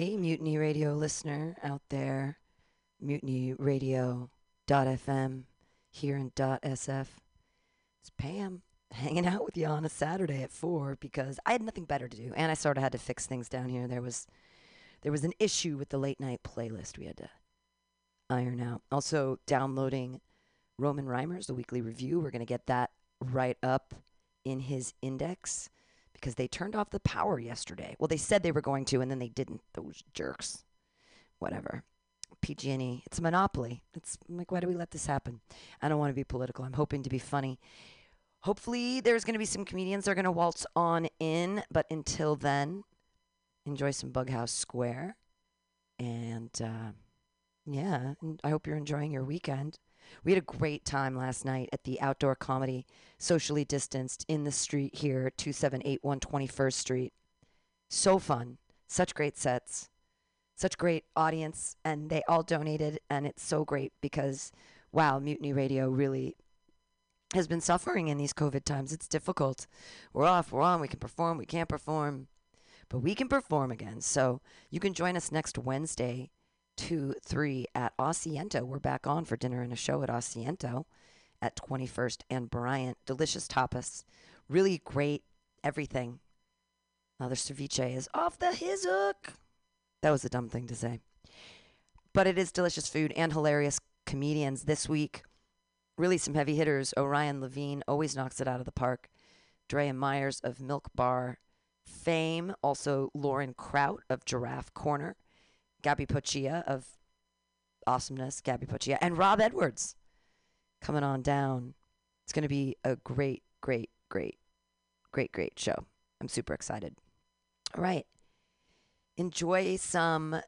Hey, Mutiny Radio listener out there, mutinyradio.fm here in .sf. It's Pam hanging out with you on a Saturday at 4 because I had nothing better to do and I sort of had to fix things down here. There was there was an issue with the late night playlist we had to iron out. Also downloading Roman Reimers, the weekly review. We're going to get that right up in his index because they turned off the power yesterday. Well, they said they were going to, and then they didn't. Those jerks. Whatever. PG&E. It's a monopoly. It's like, why do we let this happen? I don't want to be political. I'm hoping to be funny. Hopefully, there's going to be some comedians that are going to waltz on in, but until then, enjoy some Bughouse Square. And uh, yeah, I hope you're enjoying your weekend. We had a great time last night at the outdoor comedy, socially distanced in the street here, 2781 21st Street. So fun. Such great sets. Such great audience. And they all donated. And it's so great because, wow, Mutiny Radio really has been suffering in these COVID times. It's difficult. We're off, we're on, we can perform, we can't perform. But we can perform again. So you can join us next Wednesday two, three at Asiento. We're back on for dinner and a show at Asiento at 21st and Bryant. Delicious tapas. Really great everything. Now their ceviche is off the his hook. That was a dumb thing to say. But it is delicious food and hilarious comedians this week. Really some heavy hitters. Orion Levine always knocks it out of the park. Drea Myers of Milk Bar fame. Also Lauren Kraut of Giraffe Corner. Gabby Pochia of Awesomeness, Gabby Pochia, and Rob Edwards coming on down. It's going to be a great, great, great, great, great show. I'm super excited. All right. Enjoy some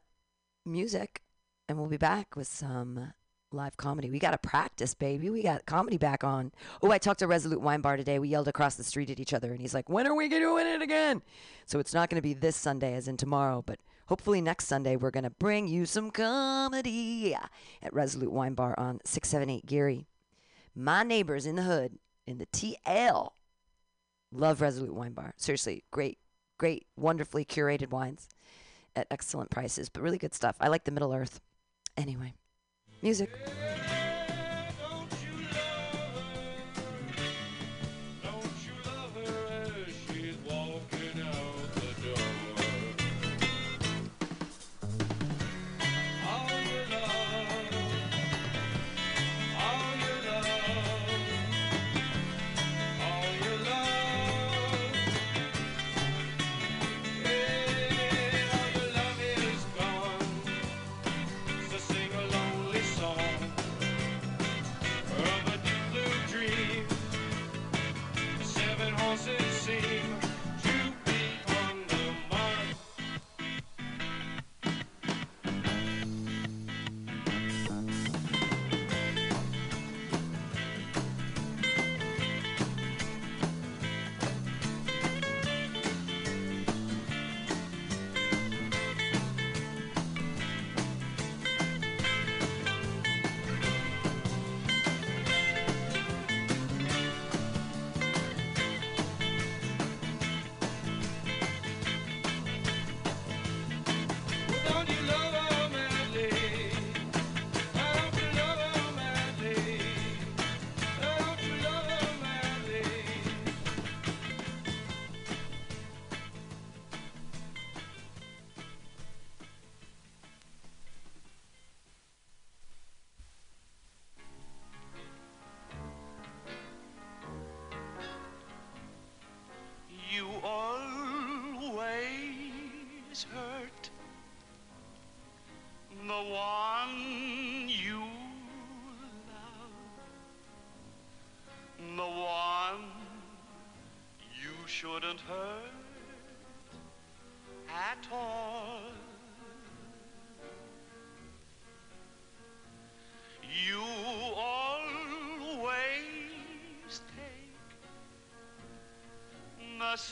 music, and we'll be back with some live comedy. We got to practice, baby. We got comedy back on. Oh, I talked to Resolute Wine Bar today. We yelled across the street at each other, and he's like, When are we going to win it again? So it's not going to be this Sunday, as in tomorrow, but hopefully next Sunday we're going to bring you some comedy at Resolute Wine Bar on 678 Geary. My neighbors in the hood, in the TL, love Resolute Wine Bar. Seriously, great, great, wonderfully curated wines at excellent prices, but really good stuff. I like the Middle Earth. Anyway. Music.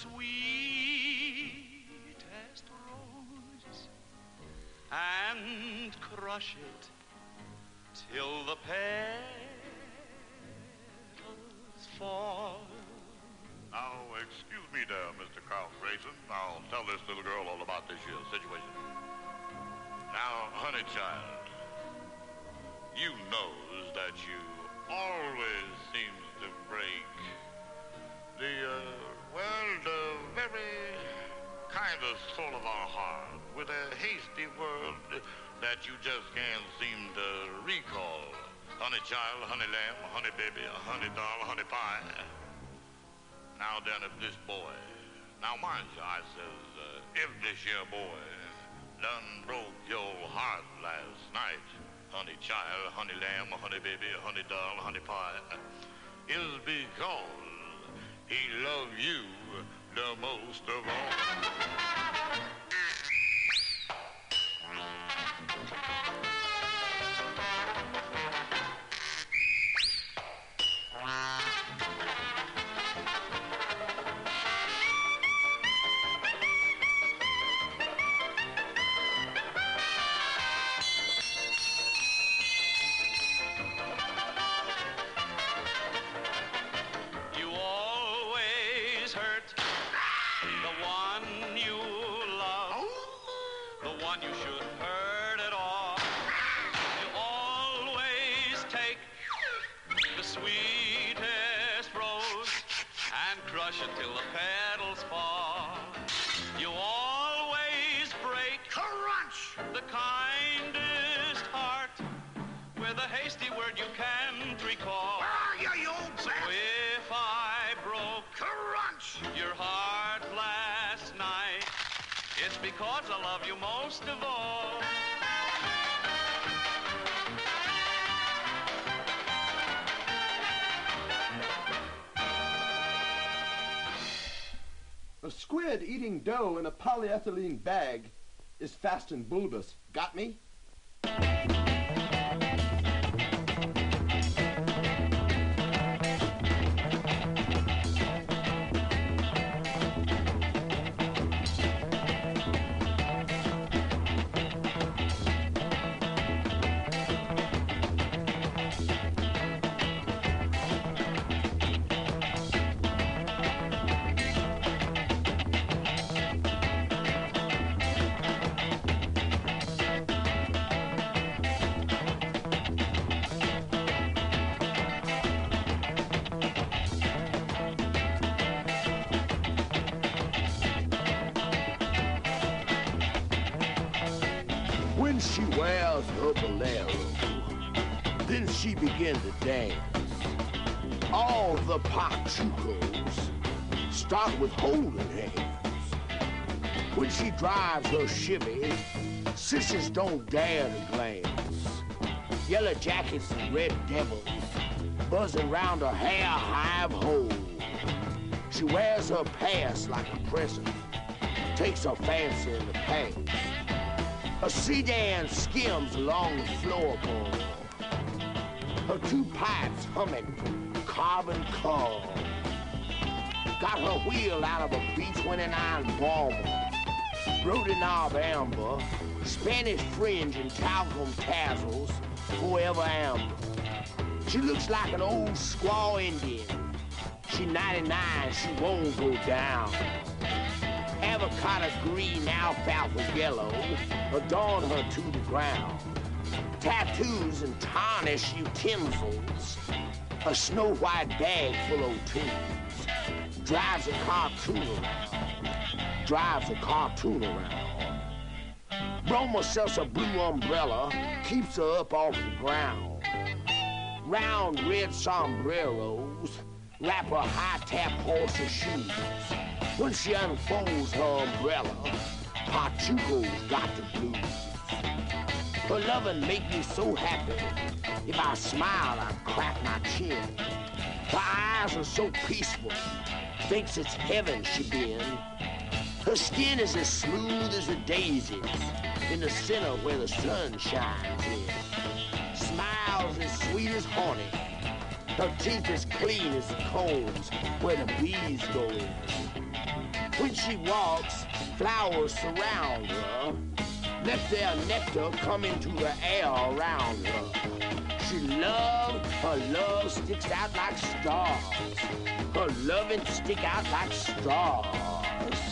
Crush now mind you, I says, uh, if this here boy done broke your heart last night, honey child, honey lamb, honey baby, honey doll, honey pie, is because he loved you the most of all. Dough in a polyethylene bag is fast and bulbous. Got me? She wears her bolero, then she begin to dance. All the pachucos start with holding hands. When she drives her Chevy, sisters don't dare to glance. Yellow jackets and red devils buzzing round her hair hive hole. She wears her past like a present, takes her fancy in the past. Sedan skims along the floorboard. Her two pipes humming carbon coal. Got her wheel out of a B-29 bomber. Rode knob amber, Spanish fringe and talcum tassels, forever amber. She looks like an old squaw Indian. She 99, she won't go down. Avocado green, alfalfa yellow adorn her to the ground. Tattoos and tarnished utensils, a snow white bag full of tunes. Drives a cartoon around, drives a cartoon around. Broma sells a blue umbrella, keeps her up off the ground. Round red sombreros wrap her high-tap horse's shoes. When she unfolds her umbrella, Pachuco's got the blues. Her loving make me so happy. If I smile, I crack my chin. Her eyes are so peaceful. Thinks it's heaven she been. Her skin is as smooth as a daisies in the center where the sun shines in. Smiles as sweet as honey. Her teeth as clean as the combs where the bees go in. When she walks, flowers surround her. Let their nectar come into the air around her. She love, her love sticks out like stars. Her loving stick out like stars.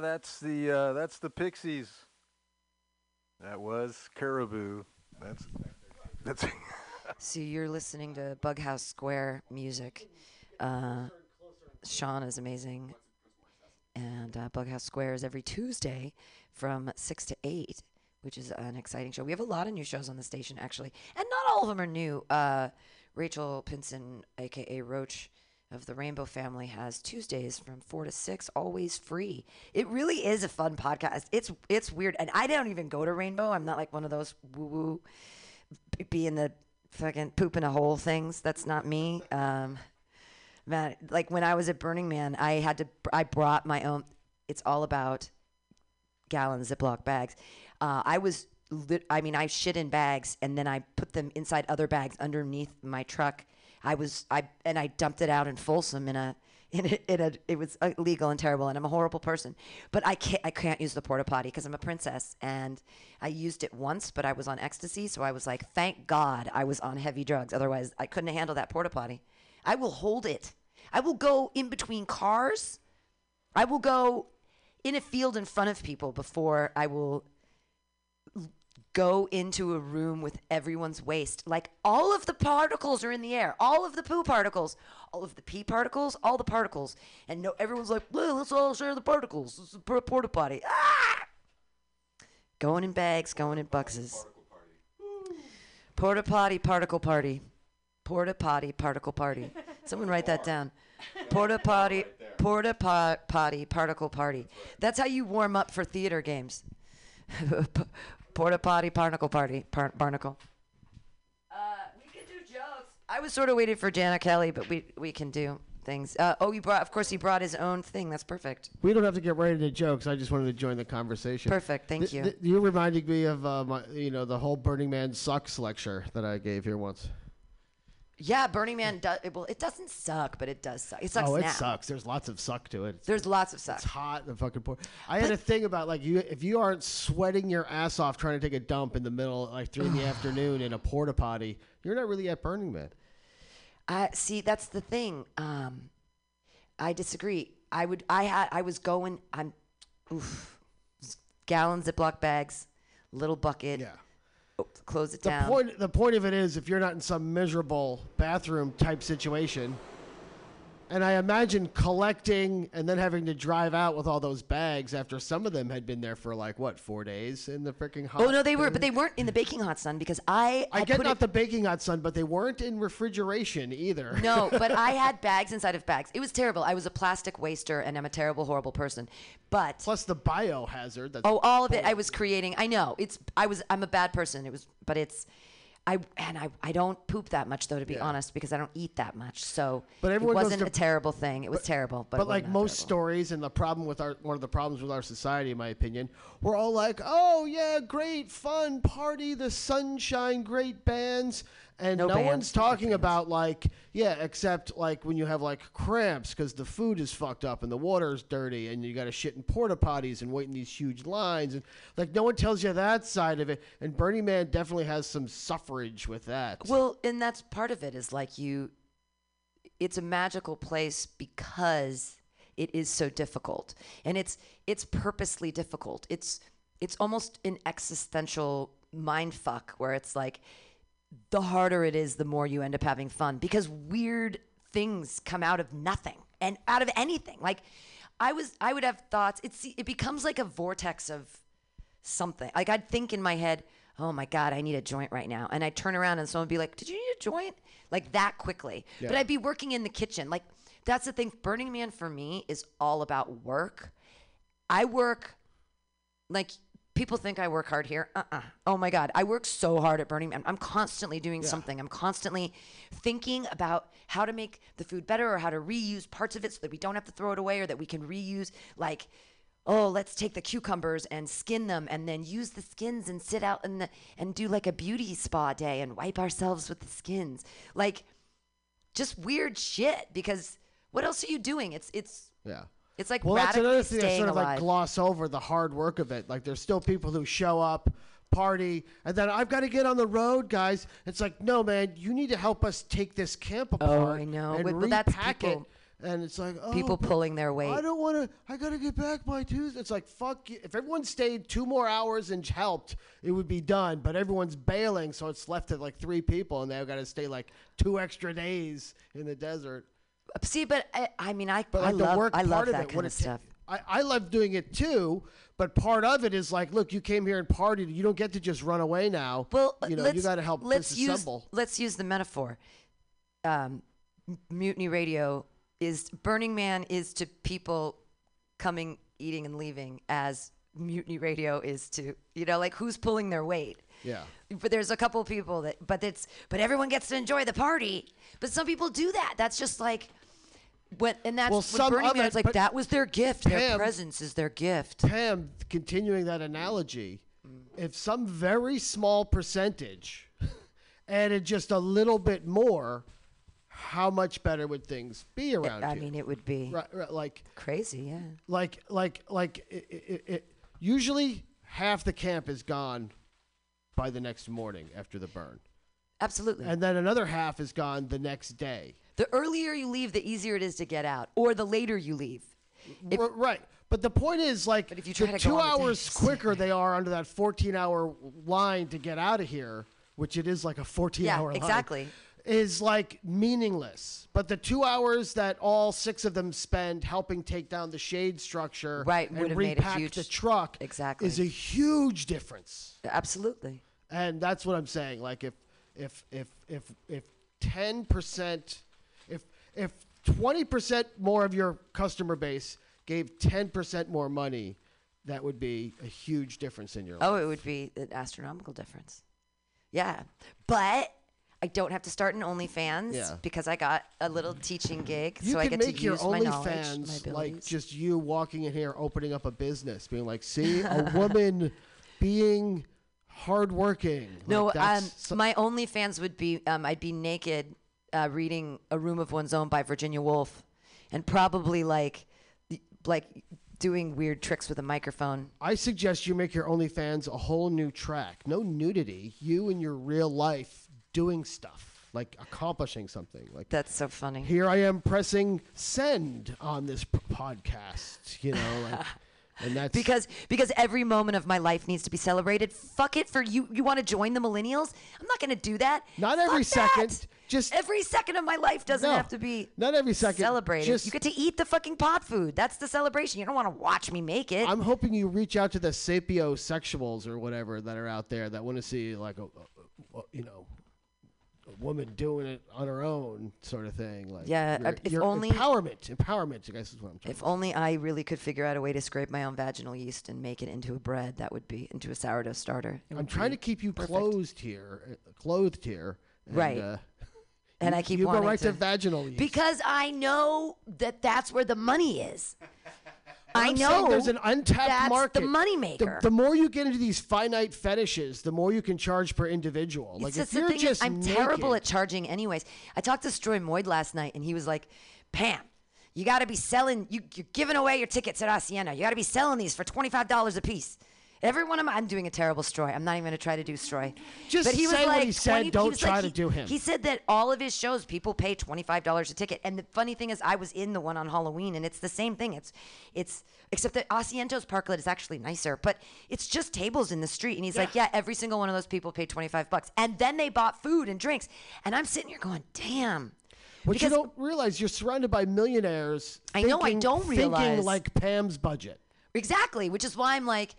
That's the uh, that's the Pixies. That was Caribou. That's that's So you're listening to Bughouse Square music. Uh, Sean is amazing. And uh, Bughouse Square is every Tuesday from 6 to 8, which is an exciting show. We have a lot of new shows on the station, actually. And not all of them are new. Uh, Rachel Pinson, a.k.a. Roach of the Rainbow Family, has Tuesdays from 4 to 6, always free. It really is a fun podcast. It's, it's weird. And I don't even go to Rainbow. I'm not like one of those woo-woo b- be in the fucking poop in a hole things. That's not me. Um, man, like when I was at Burning Man, I had to. I brought my own. It's all about gallon Ziploc bags. Uh, I was. I mean, I shit in bags and then I put them inside other bags underneath my truck. I was I and I dumped it out in Folsom in a in a, in a it was illegal and terrible and I'm a horrible person. But I can't I can't use the porta potty because I'm a princess and I used it once, but I was on ecstasy, so I was like, thank God I was on heavy drugs. Otherwise, I couldn't handle that porta potty. I will hold it. I will go in between cars. I will go in a field in front of people before I will go into a room with everyone's waste. Like all of the particles are in the air, all of the poo particles, all of the pee particles, all the particles. And no, everyone's like, well, let's all share the particles. Is a porta potty. Ah! Going in bags, going in boxes. Porta potty particle party. Porta potty particle party. Someone write that down. Porta potty porta potty particle party. That's how you warm up for theater games. Porta potty barnacle party. Par- barnacle. Uh, we can do jokes. I was sort of waiting for Jana Kelly, but we we can do things. Uh, oh, he brought. Of course, he brought his own thing. That's perfect. We don't have to get right into jokes. I just wanted to join the conversation. Perfect. Thank Th- you. th- you're reminding me of uh, my, you know, the whole Burning Man sucks lecture that I gave here once. Yeah, Burning Man does. Well, it doesn't suck, but it does suck. It sucks oh, it now. sucks. There's lots of suck to it. It's, There's lots of suck. it's hot and fucking poor. I had a thing about like you if you aren't sweating your ass off trying to take a dump in the middle like three in the afternoon in a porta potty, you're not really at Burning Man. I see. That's the thing. Um, I disagree. I would. I had. I was going. I'm. Oof. Gallon Ziploc bags, little bucket. Yeah. Close it The down. point the point of it is if you're not in some miserable bathroom type situation, and I imagine collecting and then having to drive out with all those bags after some of them had been there for like what four days in the freaking hot. oh no, they were, but they weren't in the baking hot sun because I. I get put not it, the baking hot sun, but they weren't in refrigeration either. No, but I had bags inside of bags. It was terrible. I was a plastic waster, and I'm a terrible, horrible person. But Plus the biohazard. That's oh, all of it I was creating. I know it's. I was. I'm a bad person. It was, but it's. I and I, I don't poop that much though to be honest because I don't eat that much. So But everyone it wasn't to- a terrible thing. It was terrible but, But like most terrible. stories, and the problem with our one of the problems with our society, in my opinion, we're all like, "Oh yeah, great fun party, the sunshine, great bands," and No no, bands, one's talking about like, yeah, except like when you have like cramps because the food is fucked up and the water's dirty, and you got to shit in porta potties and wait in these huge lines, and like no one tells you that side of it. And Burning Man definitely has some suffrage with that. Well, and that's part of it is like you it's a magical place because it is so difficult. And it's it's purposely difficult. It's it's almost an existential mind fuck where it's like the harder it is, the more you end up having fun because weird things come out of nothing and out of anything. Like I was I would have thoughts. It's it becomes like a vortex of something. Like I'd think in my head, "Oh my god, I need a joint right now." And I'd turn around and someone would be like, "Did you need a joint?" Like that quickly. But I'd be working in the kitchen. Like that's the thing. Burning Man for me is all about work. I work like people think I work hard here. Uh-uh. Oh my God. I work so hard at Burning Man. I'm constantly doing something. I'm constantly thinking about how to make the food better or how to reuse parts of it so that we don't have to throw it away or that we can reuse like oh let's take the cucumbers and skin them and then use the skins and sit out in the and do like a beauty spa day and wipe ourselves with the skins like just weird shit because what else are you doing it's it's yeah. It's like Well, that's another thing that sort of alive. like gloss over the hard work of it. Like there's still people who show up, party, and then I've got to get on the road, guys. It's like, no, man, you need to help us take this camp apart. Oh, I know. and But- but that's repack people- it and it's like oh, People pulling their weight. I don't want to. I gotta get back by Tuesday. It's like fuck. You. If everyone stayed two more hours and helped, it would be done. But everyone's bailing, so it's left at like three people, and they've got to stay like two extra days in the desert. See, but I, I mean, I, But I like the love, work I part love of that it, kind of stuff. I, I love doing it too, but part of it is like, look, you came here and partied. You don't get to just run away now. Well, you know, you got to help let's use, disassemble. Let's use the metaphor. Um, Mutiny Radio is Burning Man is to people coming, eating, and leaving as Mutiny Radio is to you know like who's pulling their weight. Yeah. But there's a couple people that, but it's, but everyone gets to enjoy the party. But some people do that. That's just like, what, and that's Well, some Burning of Man it- like. That was their gift. their presence is their gift. Pam, continuing that analogy, mm. if some very small percentage added just a little bit more, how much better would things be around I here? mean, it would be right, right, like, crazy. Yeah. like, like, like, it, it, it, usually half the camp is gone by the next morning after the burn, Absolutely. and then another half is gone the next day. The earlier you leave, the easier it is to get out, or the later you leave. If- R- right. But the point is, like, But if you the try to two on the hours quicker they are under that 14 hour line to get out of here, which it is like a 14 Yeah, hour line, exactly. is like meaningless. But the two hours that all six of them spend helping take down the shade structure Right, and would have a repack huge- the truck Exactly. is a huge difference. Absolutely. And that's what I'm saying. Like if if if if if ten percent, if if twenty percent more of your customer base gave ten percent more money, that would be a huge difference in your life. Oh, it would be an astronomical difference. Yeah, but I don't have to start an OnlyFans Yeah. because I got a little teaching gig, You so I can get make to your use my knowledge, my OnlyFans like just you walking in here, opening up a business, being like, "See, a woman being hardworking." no, like, um, so- my OnlyFans would be um, I'd be naked uh, reading "A Room of One's Own" by Virginia Woolf, and probably like like doing weird tricks with a microphone. I suggest you make your OnlyFans a whole new track. No nudity. You in your real life doing stuff, like accomplishing something. Like That's so funny. here I am pressing send on this p- podcast. You know, like, and that's because because every moment of my life needs to be celebrated. Fuck it for you. You want to join the millennials? I'm not going to do that. Not every Fuck that. second, just- every second of my life doesn't No, have to be not every second, celebrated. just- you get to eat the fucking pot food. That's the celebration. You don't want to watch me make it. I'm hoping you reach out to the sapiosexuals or whatever that are out there that want to see like a, a- a- you know woman doing it on her own sort of thing. Like Yeah, your- uh, if your only- empowerment, empowerment. I guess is what I'm talking. if only I really could figure out a way to scrape my own vaginal yeast and make it into a bread. That would be into a sourdough starter. It I'm trying to keep you perfect. closed here, uh, clothed here. And, Right. Uh, and you- I keep you go right to, to vaginal yeast. because I know that that's where the money is. I I'm saying know there's an untapped that's market. the money The, maker. the more you get into these finite fetishes, the more you can charge per individual. Like It's if just the you're is, just I'm terrible at charging anyways. I talked to Stroy Moyd last night, and he was like, Pam, you got to be selling, you, you're giving away your tickets at Asiento. You got to be selling these for $25 a piece. Every one of my, I'm doing a terrible Stroy. I'm not even going to try to do Stroy. Just but he was say what like he said, 20 don't was try like, to he- do him. He said that all of his shows, people pay $25 a ticket. And the funny thing is, I was in the one on Halloween, and it's the same thing. It's, it's, except that Asiento's Parklet is actually nicer, but it's just tables in the street. And he's like, yeah, every single one of those people paid 25 bucks. And then they bought food and drinks. And I'm sitting here going, damn. What because you don't realize, you're surrounded by millionaires. I know, I don't realize. Thinking like Pam's budget. Exactly, which is why I'm like,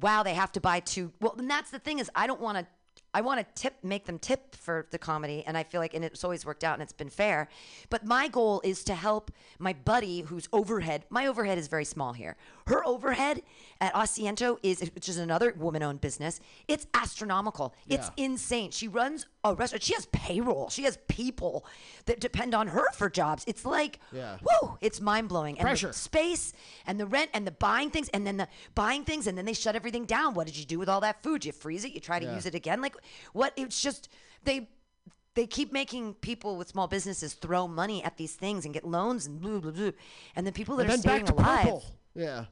wow, they have to buy two. Well, and that's the thing is, I don't want to. I want to tip, make them tip for the comedy, and I feel like, and it's always worked out, and it's been fair. But my goal is to help my buddy, whose overhead, my overhead is very small here. Her overhead at Asiento is, which is another woman-owned business. It's astronomical. It's insane. She runs a restaurant. She has payroll. She has people that depend on her for jobs. It's like, Yeah. whoa, it's mind blowing. And the Pressure. space and the rent and the buying things and then the buying things and then they shut everything down. What did you do with all that food? You freeze it? You try to Yeah. use it again? Like what? It's just they they keep making people with small businesses throw money at these things and get loans and blah blah blah. And the people that And are staying alive. purple. Yeah.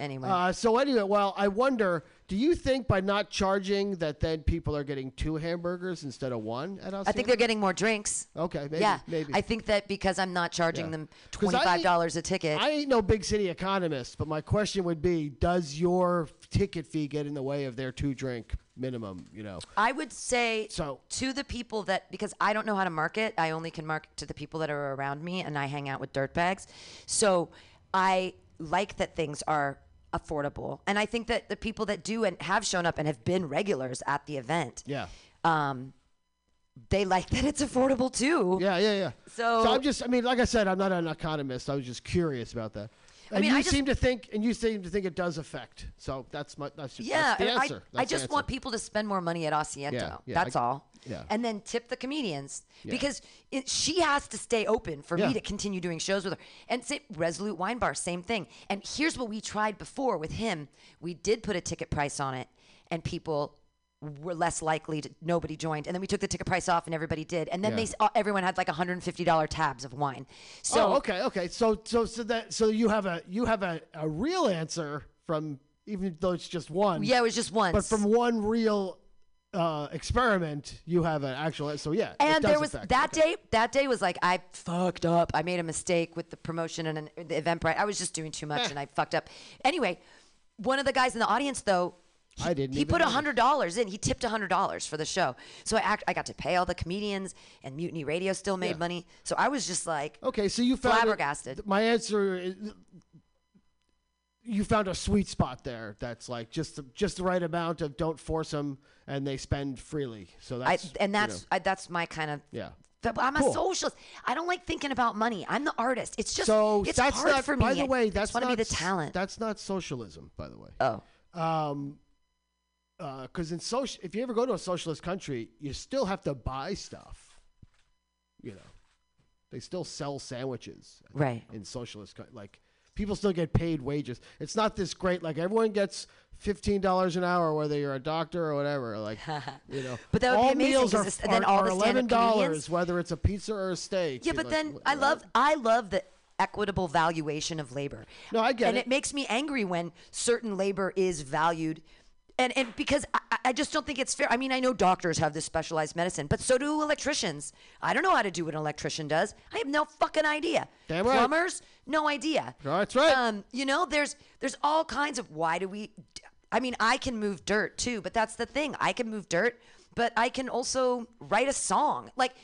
Anyway, Uh, so anyway, well, I wonder Do you think by not charging that then people are getting two hamburgers instead of one at? I think they're getting more drinks. Okay, maybe. yeah, maybe. I think that because I'm not charging Yeah. them twenty five dollars a ticket. I ain't no big city economist, but my question would be: Does your ticket fee get in the way of their two drink minimum? You know. I would say So- to the people that because I don't know how to market, I only can market to the people that are around me, and I hang out with dirtbags. So I like that things are affordable, and I think that the people that do and have shown up and have been regulars at the event, Yeah. um, they like that it's affordable too. Yeah, yeah, yeah. So- I'm just, I mean, like I said, I'm not an economist. I was just curious about that. And mean, you I just- seem to think, and you seem to think it does affect. So that's my, that's, Yeah, that's the I, answer. I That's the just want people to spend more money at Asiento. Yeah, yeah, That's I- all. Yeah. And then tip the comedians Yeah. because it, she has to stay open for Yeah. me to continue doing shows with her. And say Resolute Wine Bar, same thing. And here's what we tried before with him. We did put a ticket price on it, and people were less likely to nobody joined and then we took the ticket price off and everybody did and then Yeah. they uh, everyone had like $150 tabs of wine so oh, okay, okay. So, so, so that, so you have a, you have a, a real answer from, even though it's just one. yeah it was just one But from one real uh, experiment, you have an actual. So yeah. And there was that day. That day was like I fucked up. I made a mistake with the promotion and an, the Eventbrite. I was just doing too much, Eh. and I fucked up. Anyway, one of the guys in the audience though. He, I didn't He put a hundred dollars in. He tipped a hundred dollars for the show. So I act, I got to pay all the comedians, and Mutiny Radio still made Yeah. money. So I was just like, Okay, so you found it- Flabbergasted. my answer is you found a sweet spot there. That's like just just the right amount of don't force them, and they spend freely. So I, that's and you that's know, I, that's my kind of. yeah. I'm a Cool. socialist. I don't like thinking about money. I'm the artist. It's just So it's that's hard not. for me. by the way, that's not be the talent. That's not socialism, by the way. oh, Um, because in social, if you ever go to a socialist country, you still have to buy stuff. You know, they still sell sandwiches. right. in socialist like people still get paid wages it's not this great like everyone gets $15 an hour whether you're a doctor or whatever like you know But that would be amazing, meals are, this- then all are the stand-up $11 whether it's a pizza or a steak Yeah, but like, then I what?" love I love the equitable valuation of labor. No, I get and it. it makes me angry when certain labor is valued. And, and because I, just don't think it's fair. I mean, I know doctors have this specialized medicine, but so do electricians. I don't know how to do what an electrician does. I have no fucking idea. Damn right. Plumbers, no idea. That's right. Um, you know, there's there's all kinds of why do we? I mean, I can move dirt too, but that's the thing. I can move dirt, but I can also write a song. Like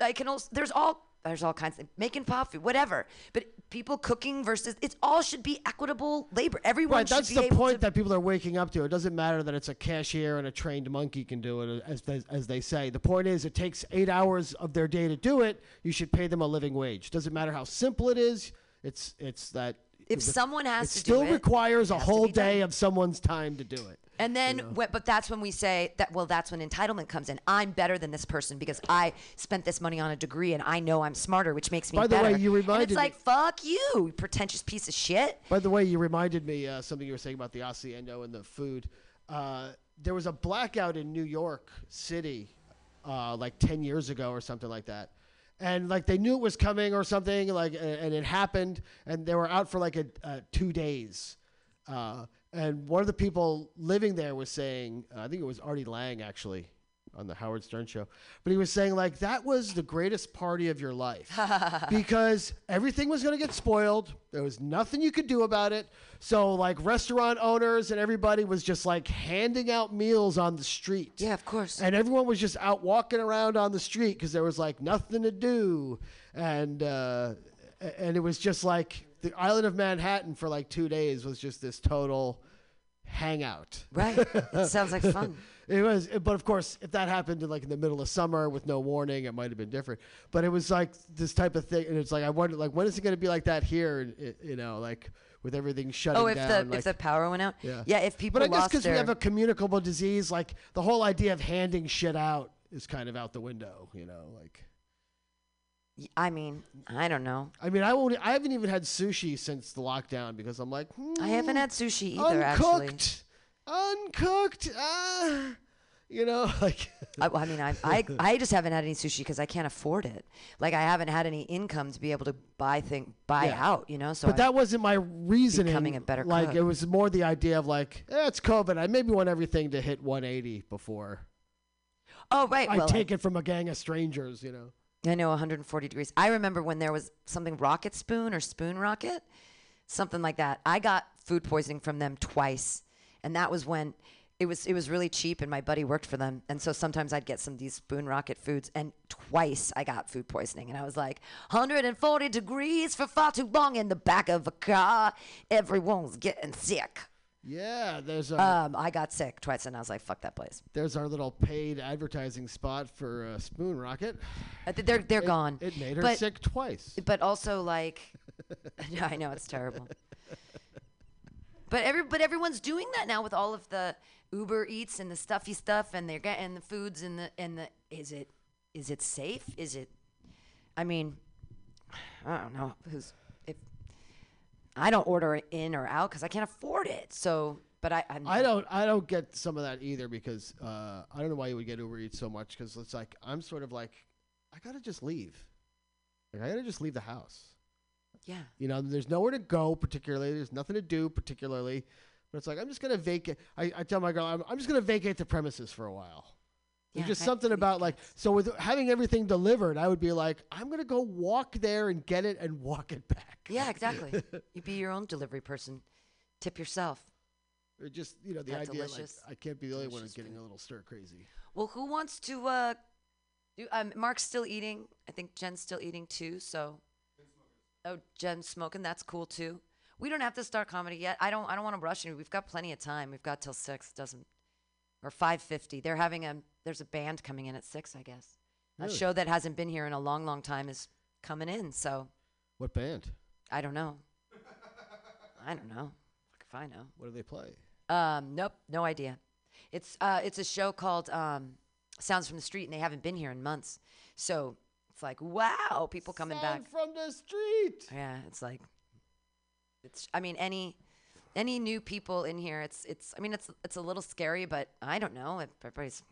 I can also there's all there's all kinds of making pop food, whatever. But people cooking versus it's all should be equitable labor. Everyone Right, that's the able point to, that people are waking up to. It doesn't matter that it's a cashier and a trained monkey can do it, as they, as they say. The point is, it takes eight hours of their day to do it. You should pay them a living wage. Doesn't matter how simple it is. It's it's that If someone has it to do still it, requires a whole day of someone's time to do it. And then, when, but that's when we say that. Well, that's when entitlement comes in. I'm better than this person because I spent this money on a degree and I know I'm smarter, which makes me By the way, better. you and reminded it's me- like, fuck you, you pretentious piece of shit. By the way, you reminded me uh, something you were saying about the hacienda and the food. Uh, there was a blackout in New York City, uh, like ten years ago or something like that, and like they knew it was coming or something, like, and it happened, and they were out for like a, uh, two days. Uh, and one of the people living there was saying, I think it was Artie Lange actually on the Howard Stern show, but he was saying like that was the greatest party of your life because everything was going to get spoiled. There was nothing you could do about it. So like restaurant owners and everybody was just like handing out meals on the street. Yeah, of course. And everyone was just out walking around on the street because there was like nothing to do, and uh, and it was just like the island of Manhattan for like two days was just this total hangout. Right. it sounds like fun. It was, but of course, if that happened in like in the middle of summer with no warning, it might have been different. But it was like this type of thing, and it's like I wonder, like when is it going to be like that here? it- You know, like with everything shutting Oh, if down. the like, if the power went out. yeah. Yeah. If people but I guess because their we have a communicable disease, like the whole idea of handing shit out is kind of out the window. You know, like I mean, I don't know. I mean, I won't. I haven't even had sushi since the lockdown because I'm like, I haven't hmm, had sushi either, actually. uncooked, uncooked. Ah, you know, like I, I mean, I, I I just haven't had any sushi because I can't afford it. Like I haven't had any income to be able to buy thing buy Yeah. out. You know, so but I- that wasn't my reasoning. Becoming a better like cook. it was more the idea of like, eh, it's COVID. I maybe want everything to hit 180 before oh right, I well, take it from a gang of strangers. You know. I know 140 degrees. I remember when there was something rocket spoon or spoon rocket, something like that. I got food poisoning from them twice, and that was when it was it was really cheap, and my buddy worked for them, and so sometimes I'd get some of these spoon rocket foods, and twice I got food poisoning, and I was like 140 degrees for far too long in the back of a car. Everyone's getting sick. Yeah, there's a Um, I got sick twice, and I was like, "Fuck that place." there's our little paid advertising spot for uh, Spoon Rocket. Uh, They're they're It- gone. It made her But- sick twice. but also like I know it's terrible. But every but everyone's doing that now with all of the Uber Eats and the stuffy stuff and they're getting the foods and the and the is it is it safe? Is it I mean I don't know who's I don't order it in or out because I can't afford it. So, but I I'm, I don't I don't get some of that either because uh, I don't know why you would get Uber Eats so much because it's like I'm sort of like I gotta just leave. Like I gotta just leave the house. Yeah, You know, there's nowhere to go particularly. There's nothing to do particularly. But it's like I'm just gonna vacate. I, I tell my girl I'm, I'm just gonna vacate the premises for a while. There's Yeah, just something about like so with having everything delivered, I would be like I'm gonna go walk there and get it and walk it back. yeah, exactly. you be your own delivery person. Tip yourself. Or just you know the idea delicious- like I can't be the only one who's getting food. a little stir crazy. Well, who wants to? uh do, um, Mark's still eating. I think Jen's still eating too. So, oh, Jen's smoking. That's cool too. We don't have to start comedy yet. I don't. I don't want to rush you. We've got plenty of time. We've got till six. Doesn't or five fifty. They're having a. There's a band coming in at six. I guess a show that hasn't been here in a long, long time is coming in. So What band? I don't know. I don't know. If I know. What do they play? Um, nope, no idea. It's uh, it's a show called um, Sounds from the Street, and they haven't been here in months. So it's like, wow, people coming Sound back. from the street. Yeah, it's like, it's. I mean, any any new people in here, it's it's. I mean, it's it's a little scary, but I don't know. Everybody's.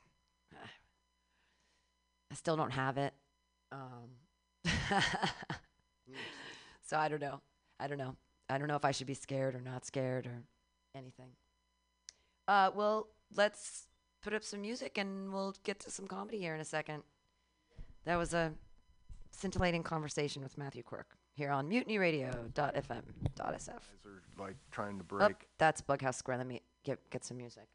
I still don't have it. Um, so I don't know. I don't know. I don't know if I should be scared or not scared or anything. Uh, well, let's put up some music and we'll get to some comedy here in a second. That was a scintillating conversation with Matthew Quirk here on mutinyradio.fm.sf. Guys are like trying to Oh, break. that's Bughouse Square. Let me get get some music.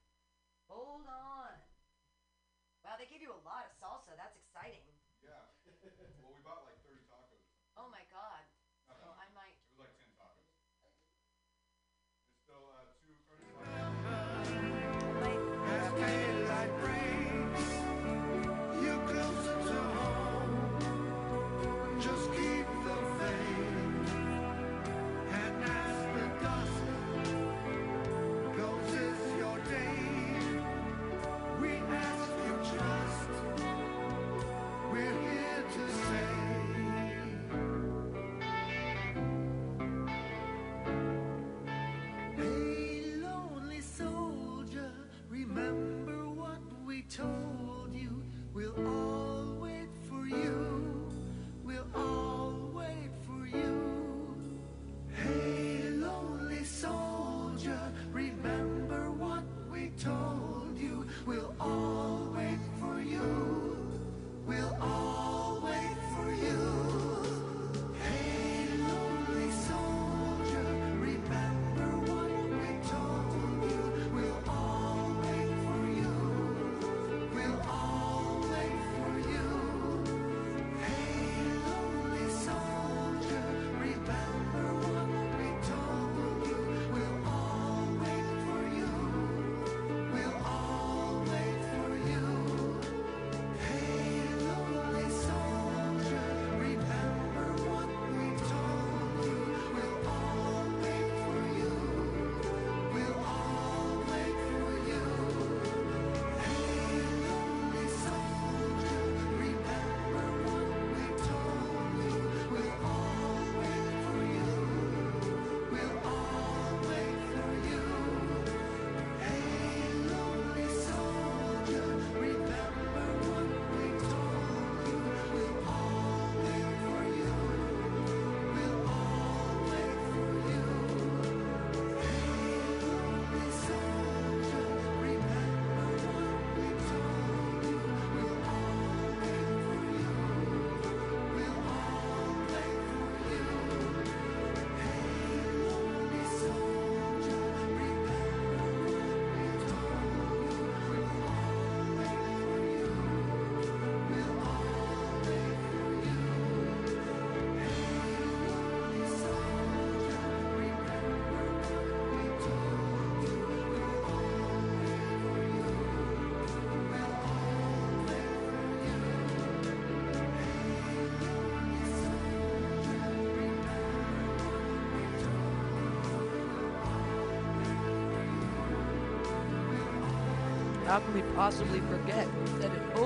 How can we possibly forget? that it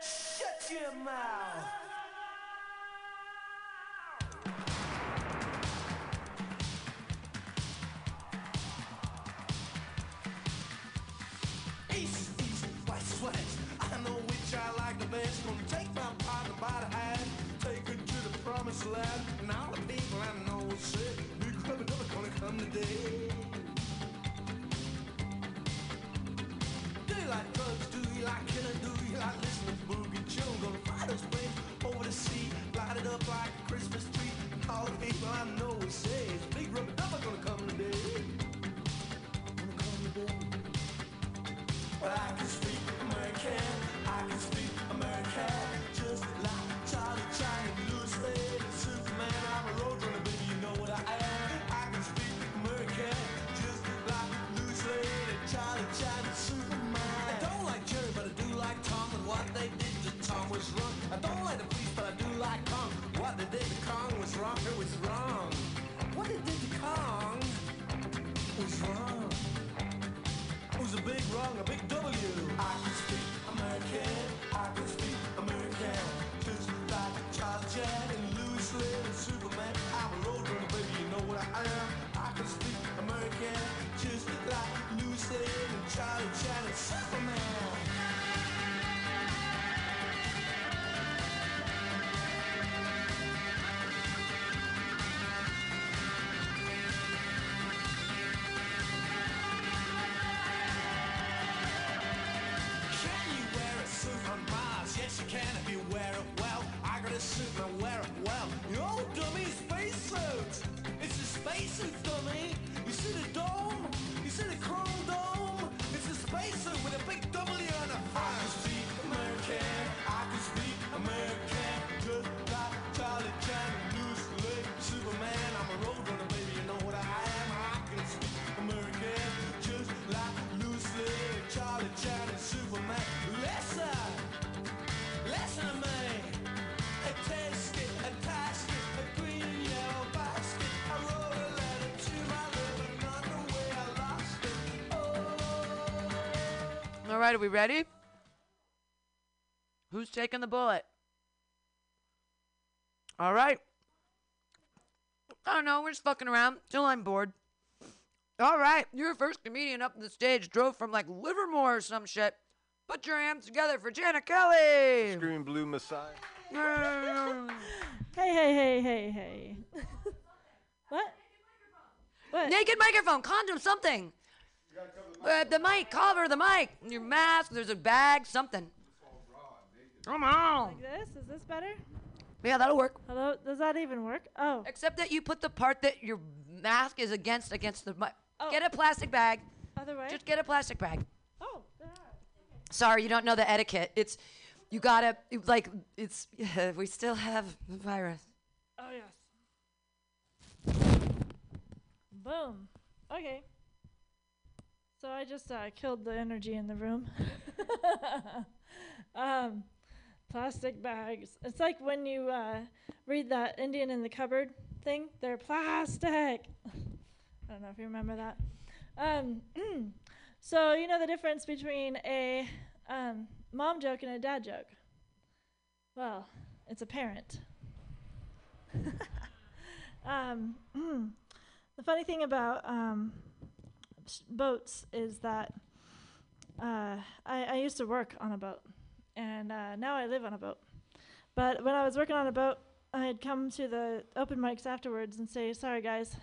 Shut your mouth. I know which I like the best. Gonna take my partner by the hand, take her to the promised land. And all the people I know will say, Big Rubber Dubber gonna come today. Suit and All right, are we ready? Who's taking the bullet? All right. I don't know. We're just fucking around till I'm bored. All right. Your first comedian up on the stage drove from like Livermore or some shit. Put your hands together for Janet Kelly. Screaming Blue Messiah. Hey, hey, hey, hey, hey. what? What? Naked microphone, condom, something. Uh, the mic, cover the mic. Your mask, there's a bag, something. Come on. Like this? Is this better? Yeah, that'll work. Hello? Does that even work? Oh. Except that you put the part that your mask is against against the mic. Oh. Get a plastic bag. Other way? Just get a plastic bag. oh. there are. Sorry, you don't know the etiquette. It's you gotta it- like it's we still have the virus. Oh, yes. Boom. Okay. So I just uh, killed the energy in the room. um, plastic bags. It's like when you uh, read that Indian in the cupboard thing. They're plastic. I don't know if you remember that. Um, so you know the difference between a um, mom joke and a dad joke. Well, it's apparent. um, the funny thing about um, boats is that uh, I, I used to work on a boat, and uh, now I live on a boat. But when I was working on a boat, I'd come to the open mics afterwards and say, "Sorry guys,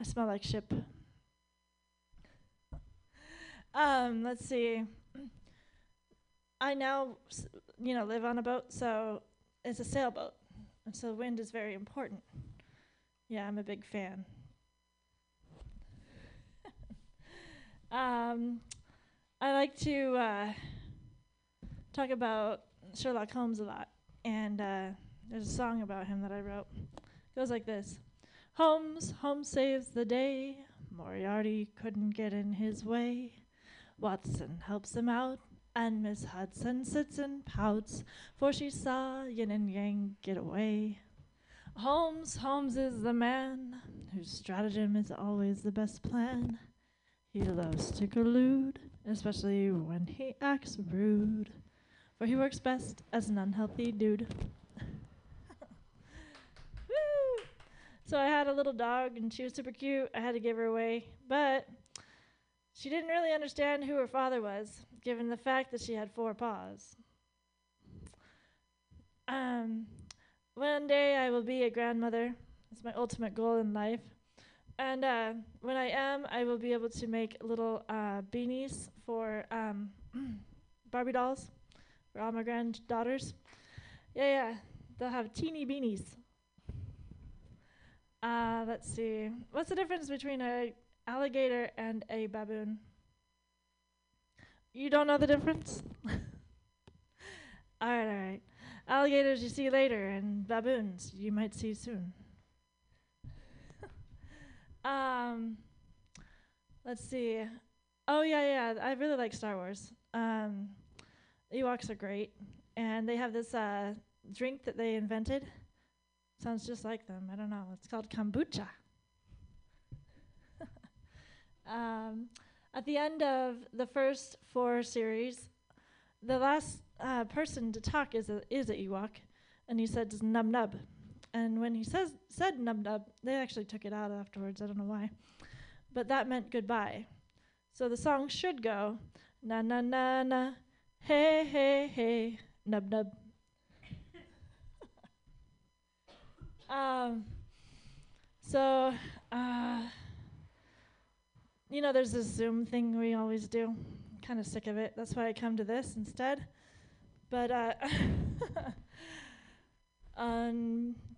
I smell like ship." um, let's see. I now, you know, live on a boat, so it's a sailboat, and so wind is very important. Yeah, I'm a big fan. Um, I like to uh, talk about Sherlock Holmes a lot, and uh, there's a song about him that I wrote. It goes like this: Holmes, Holmes saves the day. Moriarty couldn't get in his way. Watson helps him out, and Miss Hudson sits and pouts, for she saw yin and yang get away. Holmes, Holmes is the man whose stratagem is always the best plan. He loves to collude, especially when he acts rude, for he works best as an unhealthy dude. Woo! So I had a little dog, and she was super cute. I had to give her away, but she didn't really understand who her father was, given the fact that she had four paws. Um, one day I will be a grandmother. It's my ultimate goal in life. And uh, when I am, I will be able to make little uh, beanies for um, Barbie dolls for all my granddaughters. Yeah, yeah, they'll have teeny beanies. Uh, let's see. What's the difference between a alligator and a baboon? You don't know the difference? all right, all right. Alligators you see later, and baboons you might see soon. Um, let's see. Oh yeah, yeah. I really like Star Wars. Um, Ewoks are great, and they have this uh, drink that they invented. Sounds just like them. I don't know. It's called kombucha. um, at the end of the first four series, the last uh, person to talk is a is a Ewok, and he says nub nub. And when he says said nub nub, they actually took it out afterwards. I don't know why, but that meant goodbye. So the song should go na na na na, hey hey hey, nub nub. um. So, uh, you know, there's this Zoom thing we always do. Kind of sick of it. That's why I come to this instead. But uh,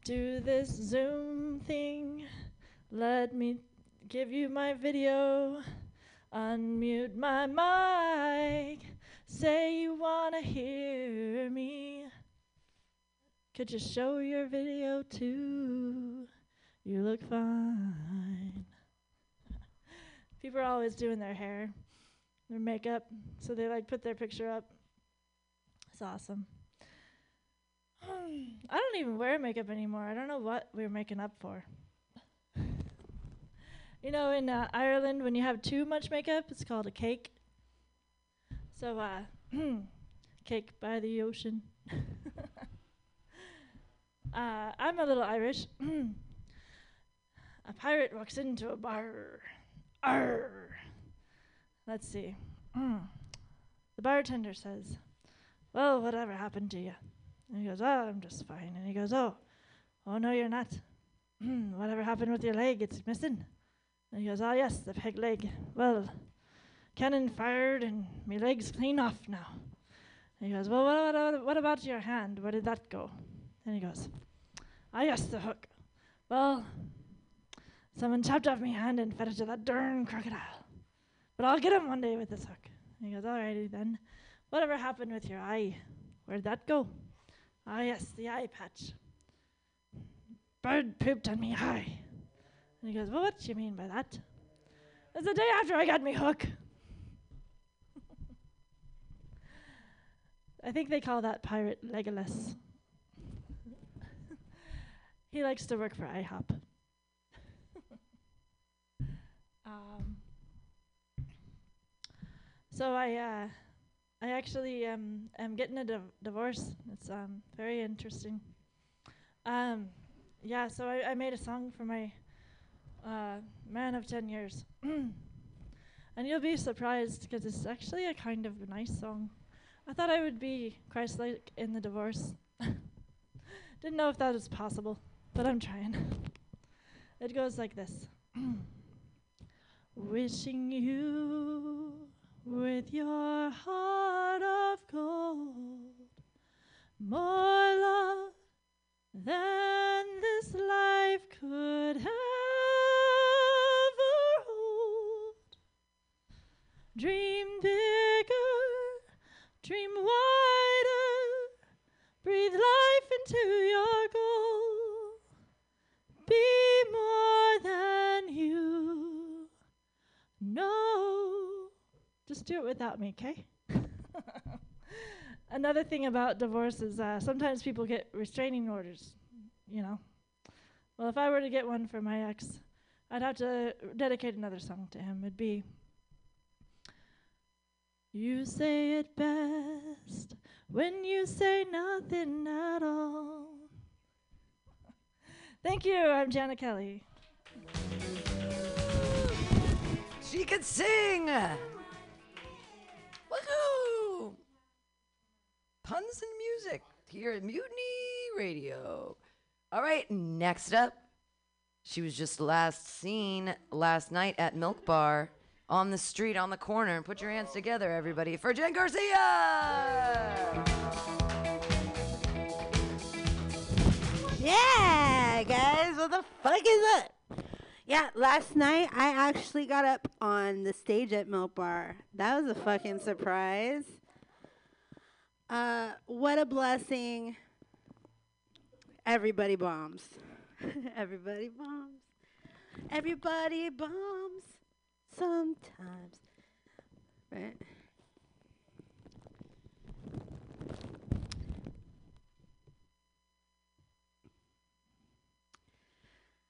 undo this Zoom thing. Let me give you my video. Unmute my mic. Say you wanna hear me. Could you show your video too? You look fine. People are always doing their hair, their makeup, so they like put their picture up. It's awesome. I don't even wear makeup anymore. I don't know what we're making up for. you know, in uh, Ireland, when you have too much makeup, it's called a cake. So, uh, cake by the ocean. uh, I'm a little Irish. a pirate walks into a bar. Arr. Let's see. the bartender says, well, whatever happened to you? And he goes, oh, I'm just fine. And he goes, oh, oh no, you're not. whatever happened with your leg? It's missing. And he goes, oh yes, the peg leg. Well, cannon fired and my leg's clean off now. And he goes, well, what, what, what about your hand? Where did that go? And he goes, ah yes, the hook. Well, someone chopped off my hand and fed it to that darn crocodile. But I'll get him one day with this hook. And he goes, alrighty then. Whatever happened with your eye? Where'd that go? Ah, yes, the eye patch. Bird pooped on me eye. And he goes, Well, what do you mean by that? It's the day after I got me hook. I think they call that pirate Legolas. he likes to work for IHOP. um, so I, uh, I actually um, am getting a div- divorce. It's um, very interesting. Um, yeah, so I, I made a song for my uh, man of 10 years. and you'll be surprised because it's actually a kind of nice song. I thought I would be Christ-like in the divorce. Didn't know if that was possible, but I'm trying. It goes like this. Wishing you with your heart of gold more love than this life could ever hold. Dream bigger, dream wider, breathe life into your goal. Be Just do it without me, okay? Another thing about divorce is uh, sometimes people get restraining orders, you know. Well, if I were to get one for my ex, I'd have to dedicate another song to him. It'd be You say it best when you say nothing at all. Thank you. I'm Jana Kelly. She could sing. Puns and music here at Mutiny Radio. All right, next up, she was just last seen last night at Milk Bar on the street on the corner. Put your hands together, everybody, for Jen Garcia. Yeah, guys, what the fuck is that? Yeah, last night I actually got up on the stage at Milk Bar. That was a fucking surprise. Uh, what a blessing. Everybody bombs. Everybody bombs. Everybody bombs sometimes. Right?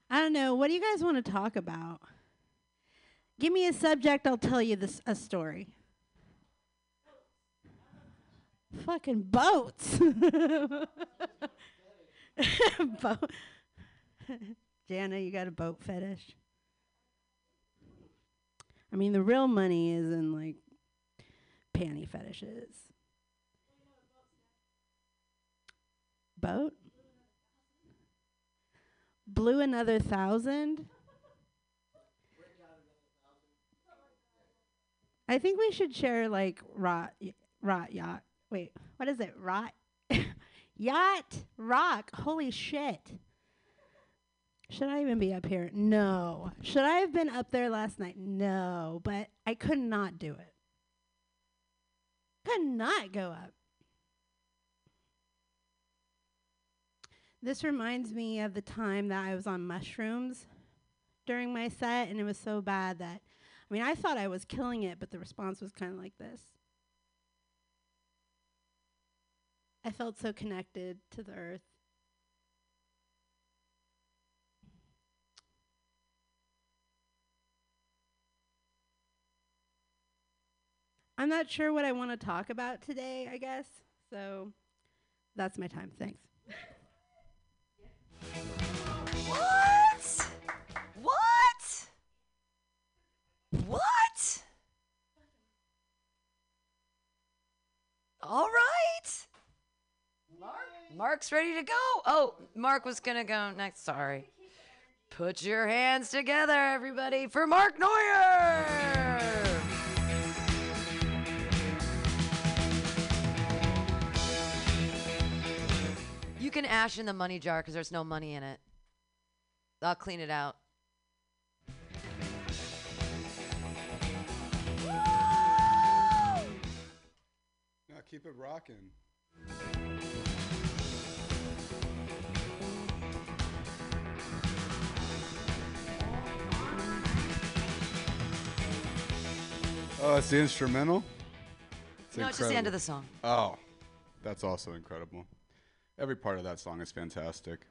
I don't know. What do you guys want to talk about? Give me a subject, I'll tell you this a story. Fucking boats. boat. Jana, you got a boat fetish? I mean, the real money is in like panty fetishes. Boat? Blew another thousand? I think we should share like rot, y- rot yacht. Wait, what is it? Rot, yacht, rock. Holy shit! Should I even be up here? No. Should I have been up there last night? No. But I could not do it. Could not go up. This reminds me of the time that I was on mushrooms during my set, and it was so bad that, I mean, I thought I was killing it, but the response was kind of like this. I felt so connected to the earth. I'm not sure what I want to talk about today, I guess. So that's my time. Thanks. What? What? What? All right. Mark's ready to go. Oh, Mark was going to go next. Sorry. Put your hands together, everybody, for Mark Neuer. You can ash in the money jar because there's no money in it. I'll clean it out. Now keep it rocking. Oh, it's the instrumental? It's No, it's just the end of the song. Oh, that's also incredible. Every part of that song is fantastic.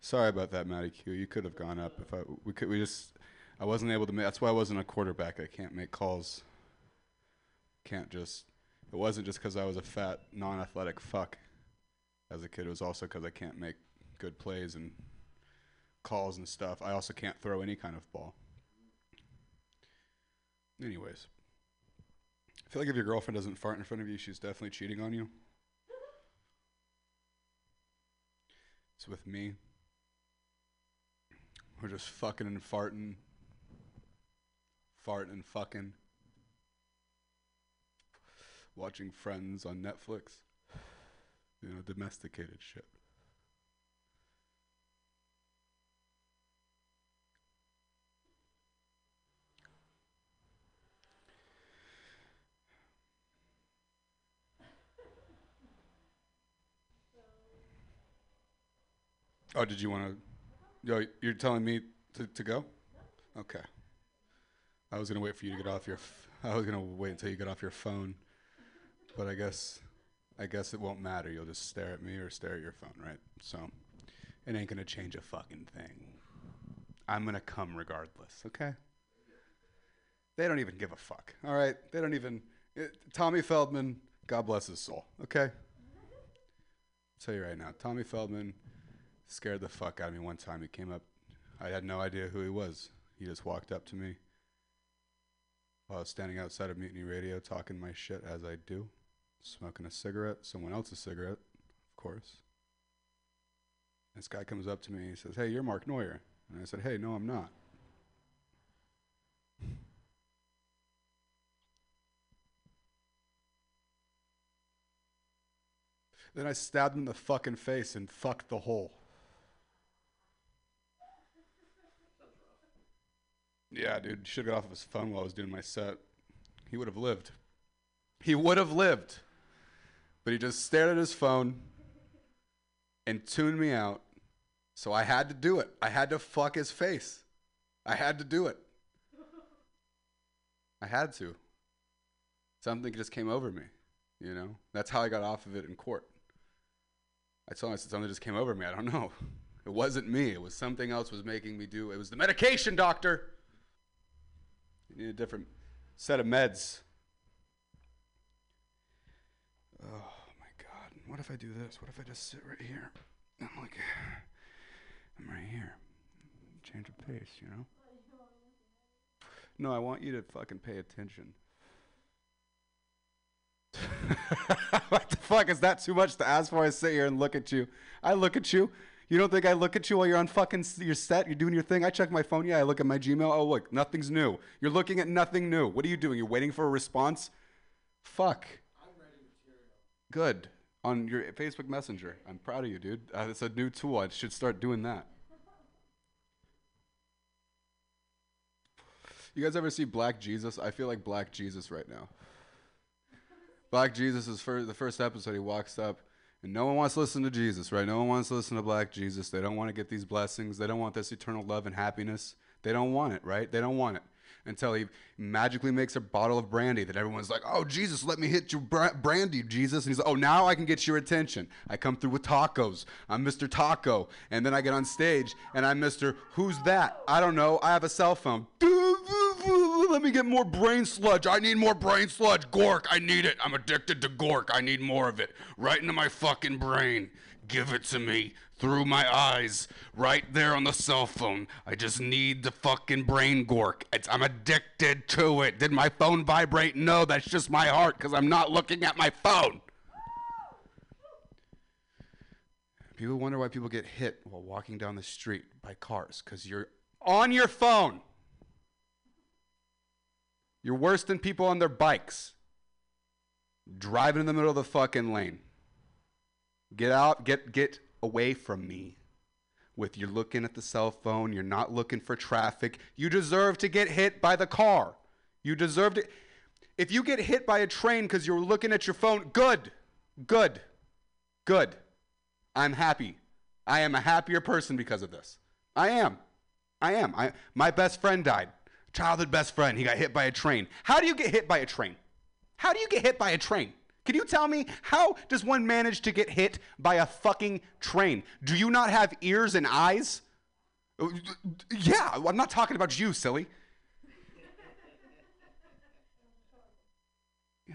Sorry about that, Matty Q. You could have gone up if I we could we just I wasn't able to make that's why I wasn't a quarterback. I can't make calls. Can't just it wasn't just because I was a fat, non-athletic fuck as a kid. It was also because I can't make good plays and calls and stuff. I also can't throw any kind of ball. Anyways, I feel like if your girlfriend doesn't fart in front of you, she's definitely cheating on you. It's with me. We're just fucking and farting. Farting and fucking. Watching Friends on Netflix. You know, domesticated shit. Oh, did you want to? Oh, Yo, you're telling me to, to go? Okay. I was gonna wait for you to get off your. F- I was gonna wait until you get off your phone, but I guess, I guess it won't matter. You'll just stare at me or stare at your phone, right? So, it ain't gonna change a fucking thing. I'm gonna come regardless. Okay. They don't even give a fuck. All right. They don't even. It, Tommy Feldman, God bless his soul. Okay. I'll tell you right now, Tommy Feldman scared the fuck out of me one time. He came up. I had no idea who he was. He just walked up to me while I was standing outside of Mutiny Radio talking my shit as I do, smoking a cigarette, someone else's cigarette, of course. This guy comes up to me and he says, Hey, you're Mark Neuer. And I said, Hey, no, I'm not. Then I stabbed him in the fucking face and fucked the hole. Yeah, dude, should have got off of his phone while I was doing my set. He would have lived. He would have lived. But he just stared at his phone and tuned me out. So I had to do it. I had to fuck his face. I had to do it. I had to. Something just came over me, you know? That's how I got off of it in court. I told him, I said, something just came over me. I don't know. It wasn't me. It was something else was making me do. It was the medication, doctor. You need a different set of meds. Oh my God. What if I do this? What if I just sit right here? I'm like, I'm right here. Change of pace, you know? No, I want you to fucking pay attention. what the fuck is that too much to ask for? I sit here and look at you. I look at you. You don't think I look at you while you're on fucking your set? You're doing your thing. I check my phone. Yeah, I look at my Gmail. Oh, look, nothing's new. You're looking at nothing new. What are you doing? You're waiting for a response? Fuck. I'm writing material. Good. On your Facebook Messenger. I'm proud of you, dude. Uh, it's a new tool. I should start doing that. You guys ever see Black Jesus? I feel like Black Jesus right now. Black Jesus is for the first episode. He walks up, and no one wants to listen to Jesus, right? No one wants to listen to Black Jesus. They don't want to get these blessings. They don't want this eternal love and happiness. They don't want it, right? They don't want it until he magically makes a bottle of brandy that everyone's like, "Oh, Jesus, let me hit you bra- brandy, Jesus." And he's like, "Oh, now I can get your attention. I come through with tacos. I'm Mr. Taco." And then I get on stage and I'm Mr. Who's that? I don't know. I have a cell phone. Let me get more brain sludge. I need more brain sludge. Gork, I need it. I'm addicted to Gork. I need more of it. Right into my fucking brain. Give it to me through my eyes, right there on the cell phone. I just need the fucking brain gork. It's, I'm addicted to it. Did my phone vibrate? No, that's just my heart because I'm not looking at my phone. People wonder why people get hit while walking down the street by cars because you're on your phone. You're worse than people on their bikes. Driving in the middle of the fucking lane. Get out, get get away from me. With you're looking at the cell phone, you're not looking for traffic. You deserve to get hit by the car. You deserve to If you get hit by a train because you're looking at your phone, good. Good. Good. I'm happy. I am a happier person because of this. I am. I am. I my best friend died. Childhood best friend. He got hit by a train. How do you get hit by a train? How do you get hit by a train? Can you tell me how does one manage to get hit by a fucking train? Do you not have ears and eyes? Yeah, I'm not talking about you, silly. Yeah.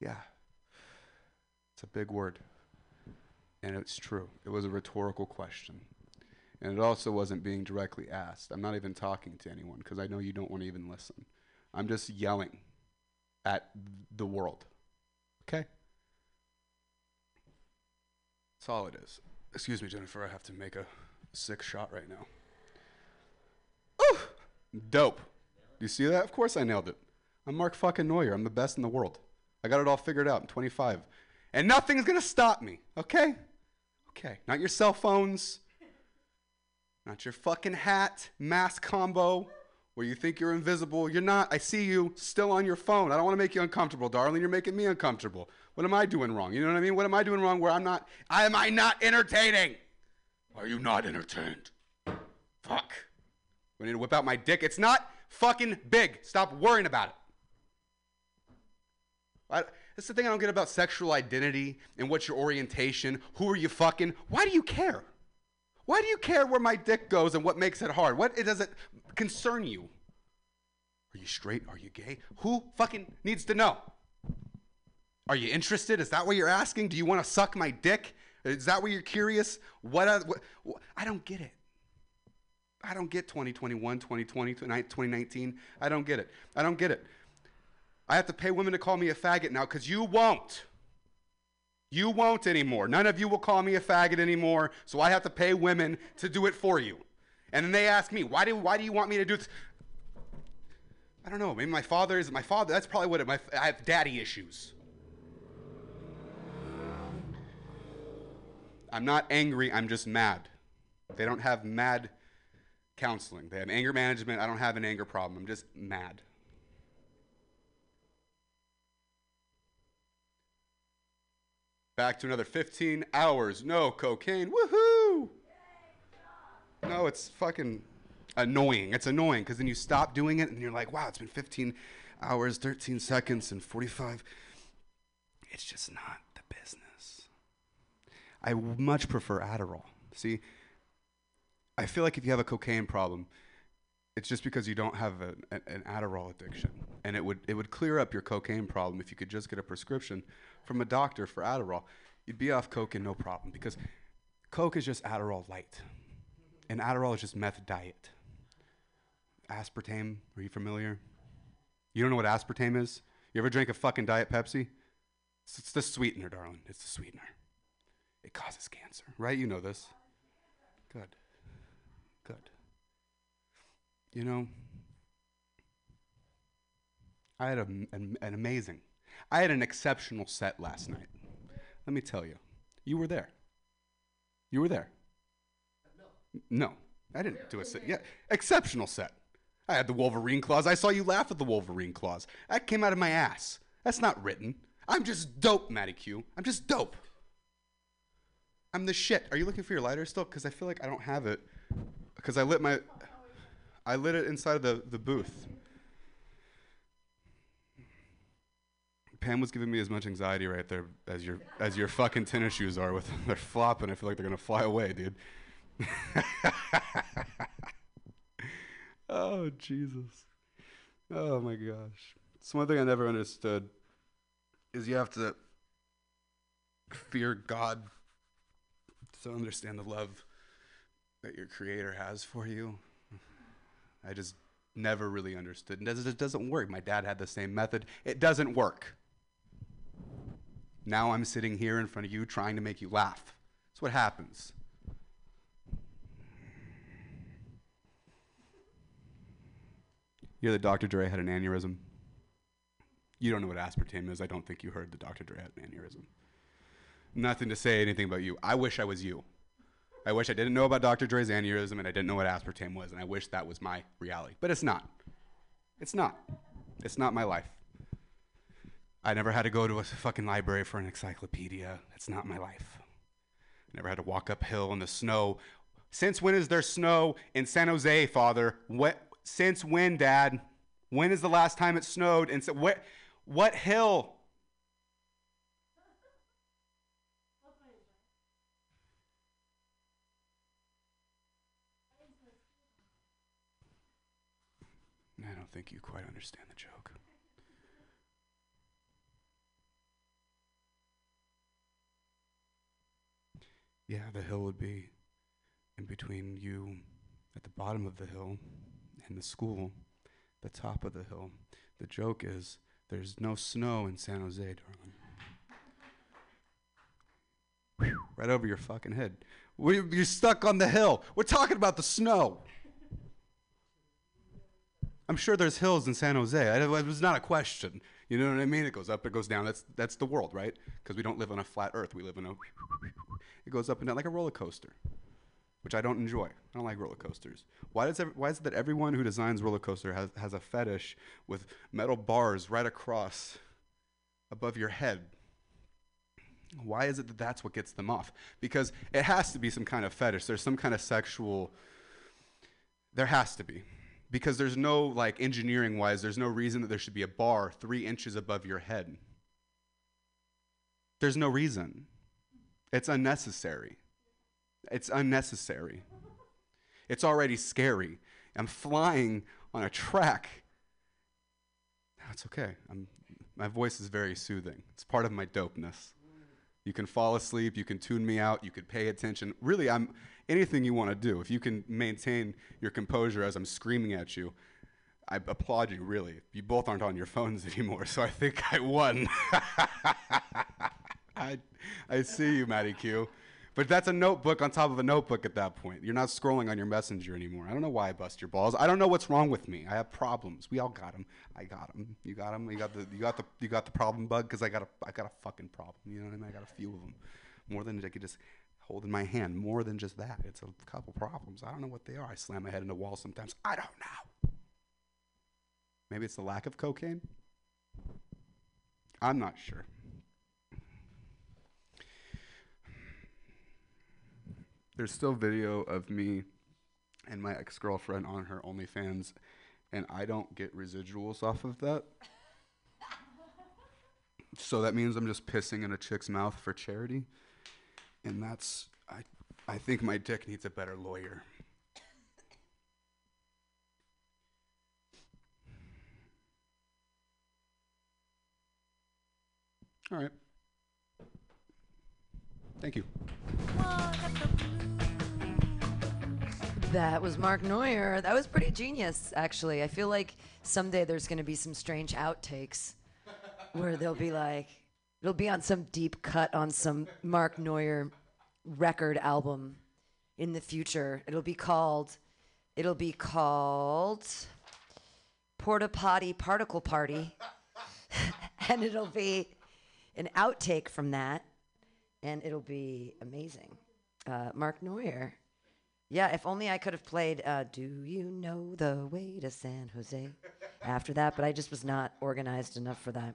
Yeah. It's a big word. And it's true. It was a rhetorical question. And it also wasn't being directly asked. I'm not even talking to anyone because I know you don't want to even listen. I'm just yelling at the world. Okay? That's all it is. Excuse me, Jennifer. I have to make a sick shot right now. Ooh, dope. You see that? Of course I nailed it. I'm Mark fucking Neuer. I'm the best in the world. I got it all figured out. I'm 25. And nothing's gonna stop me, okay? Okay. Not your cell phones, not your fucking hat, mask combo, where you think you're invisible. You're not. I see you still on your phone. I don't wanna make you uncomfortable, darling. You're making me uncomfortable. What am I doing wrong? You know what I mean? What am I doing wrong where I'm not, am I not entertaining? Are you not entertained? Fuck. We need to whip out my dick. It's not fucking big. Stop worrying about it. I, that's the thing I don't get about sexual identity and what's your orientation. Who are you fucking? Why do you care? Why do you care where my dick goes and what makes it hard? What it does it concern you? Are you straight? Are you gay? Who fucking needs to know? Are you interested? Is that what you're asking? Do you want to suck my dick? Is that what you're curious? What, I- what, what I don't get it. I don't get 2021, 2020, 2019. I don't get it. I don't get it. I have to pay women to call me a faggot now because you won't. You won't anymore. None of you will call me a faggot anymore, so I have to pay women to do it for you. And then they ask me, why do, why do you want me to do this? I don't know. Maybe my father is my father. That's probably what it, my, I have daddy issues. I'm not angry, I'm just mad. They don't have mad counseling. They have anger management. I don't have an anger problem. I'm just mad. Back to another 15 hours. No cocaine. Woohoo! No, it's fucking annoying. It's annoying because then you stop doing it and you're like, wow, it's been 15 hours, 13 seconds, and 45. It's just not the business. I much prefer Adderall. See, I feel like if you have a cocaine problem, it's just because you don't have a, an Adderall addiction, and it would it would clear up your cocaine problem if you could just get a prescription from a doctor for Adderall. You'd be off coke and no problem because coke is just Adderall light, and Adderall is just meth diet. Aspartame, are you familiar? You don't know what aspartame is? You ever drink a fucking diet Pepsi? It's, it's the sweetener, darling. It's the sweetener. It causes cancer, right? You know this. Good. Good. You know, I had a, an, an amazing, I had an exceptional set last night. Let me tell you, you were there. You were there. No, I didn't do a set. Yeah, exceptional set. I had the Wolverine claws. I saw you laugh at the Wolverine claws. That came out of my ass. That's not written. I'm just dope, Matty Q. I'm just dope. I'm the shit. Are you looking for your lighter still? Because I feel like I don't have it. Because I lit my, I lit it inside of the, the booth. Pam was giving me as much anxiety right there as your as your fucking tennis shoes are with them. they're flopping. I feel like they're gonna fly away, dude. oh Jesus. Oh my gosh. It's one thing I never understood is you have to fear God to understand the love that your creator has for you. I just never really understood. It doesn't work. My dad had the same method. It doesn't work. Now I'm sitting here in front of you trying to make you laugh. That's what happens. You know that Dr. Dre had an aneurysm? You don't know what aspartame is. I don't think you heard that Dr. Dre had an aneurysm. Nothing to say anything about you. I wish I was you. I wish I didn't know about Dr. Dre's aneurysm and I didn't know what aspartame was, and I wish that was my reality. But it's not. It's not. It's not my life. I never had to go to a fucking library for an encyclopedia. That's not my life. I never had to walk uphill in the snow. Since when is there snow in San Jose, Father? What? Since when, Dad? When is the last time it snowed? And so, what? What hill? I don't think you quite understand the joke. Yeah, the hill would be in between you at the bottom of the hill and the school, the top of the hill. The joke is there's no snow in San Jose, darling. Whew, right over your fucking head. We, you're stuck on the hill. We're talking about the snow. I'm sure there's hills in San Jose. It was not a question. You know what I mean? It goes up, it goes down. That's that's the world, right? Because we don't live on a flat Earth. We live in a. It goes up and down like a roller coaster, which I don't enjoy. I don't like roller coasters. Why does ev- why is it that everyone who designs roller coaster has has a fetish with metal bars right across above your head? Why is it that that's what gets them off? Because it has to be some kind of fetish. There's some kind of sexual. There has to be because there's no like engineering wise there's no reason that there should be a bar three inches above your head. There's no reason. It's unnecessary. It's unnecessary. It's already scary. I'm flying on a track. That's okay. I'm, my voice is very soothing. It's part of my dopeness you can fall asleep you can tune me out you could pay attention really i'm anything you want to do. If you can maintain your composure as I'm screaming at you, I applaud you, really. You both aren't on your phones anymore, so I think I won. I, I see you, Matty Q. But that's a notebook on top of a notebook at that point. You're not scrolling on your messenger anymore. I don't know why I bust your balls. I don't know what's wrong with me. I have problems. We all got them. I got them. You got them. You got the you got the you got the problem bug because I got a I got a fucking problem. You know what I mean? I got a few of them, more than I could just hold in my hand. More than just that. It's a couple problems. I don't know what they are. I slam my head in the wall sometimes. I don't know. Maybe it's the lack of cocaine. I'm not sure. There's still video of me and my ex girlfriend on her OnlyFans, and I don't get residuals off of that. so that means I'm just pissing in a chick's mouth for charity. And that's, I, I think my dick needs a better lawyer. All right. Thank you. That was Mark Neuer. That was pretty genius, actually. I feel like someday there's going to be some strange outtakes where they'll be like, it'll be on some deep cut on some Mark Neuer record album in the future. It'll be called, it'll be called Porta Potty Particle Party. and it'll be an outtake from that. And it'll be amazing. Uh, Mark Neuer. Yeah, if only I could have played uh, Do You Know the Way to San Jose after that, but I just was not organized enough for that.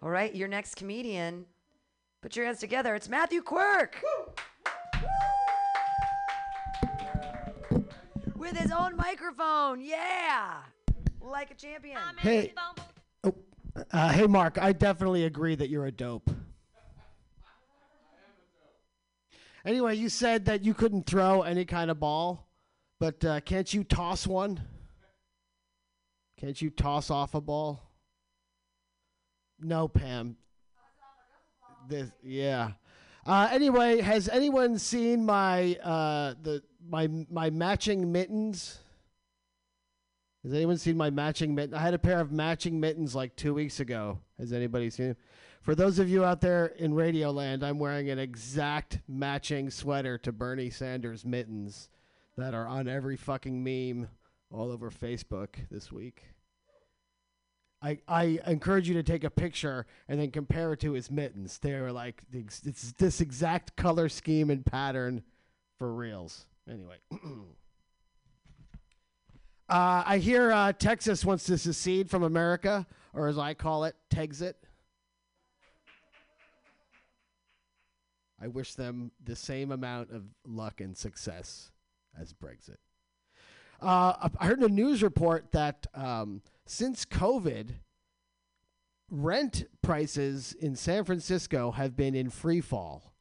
All right, your next comedian. Put your hands together. It's Matthew Quirk. With his own microphone. Yeah. Like a champion. Hey, oh, uh, hey, Mark. I definitely agree that you're a dope. Anyway, you said that you couldn't throw any kind of ball, but uh, can't you toss one? Can't you toss off a ball? No, Pam. This, yeah. Uh, anyway, has anyone seen my uh, the my my matching mittens? Has anyone seen my matching mitten? I had a pair of matching mittens like two weeks ago. Has anybody seen them? For those of you out there in Radio Land, I'm wearing an exact matching sweater to Bernie Sanders mittens that are on every fucking meme all over Facebook this week. I, I encourage you to take a picture and then compare it to his mittens. They're like it's this exact color scheme and pattern for reals. Anyway, uh, I hear uh, Texas wants to secede from America, or as I call it, Texit. I wish them the same amount of luck and success as Brexit. Uh, I heard in a news report that um, since COVID, rent prices in San Francisco have been in free fall.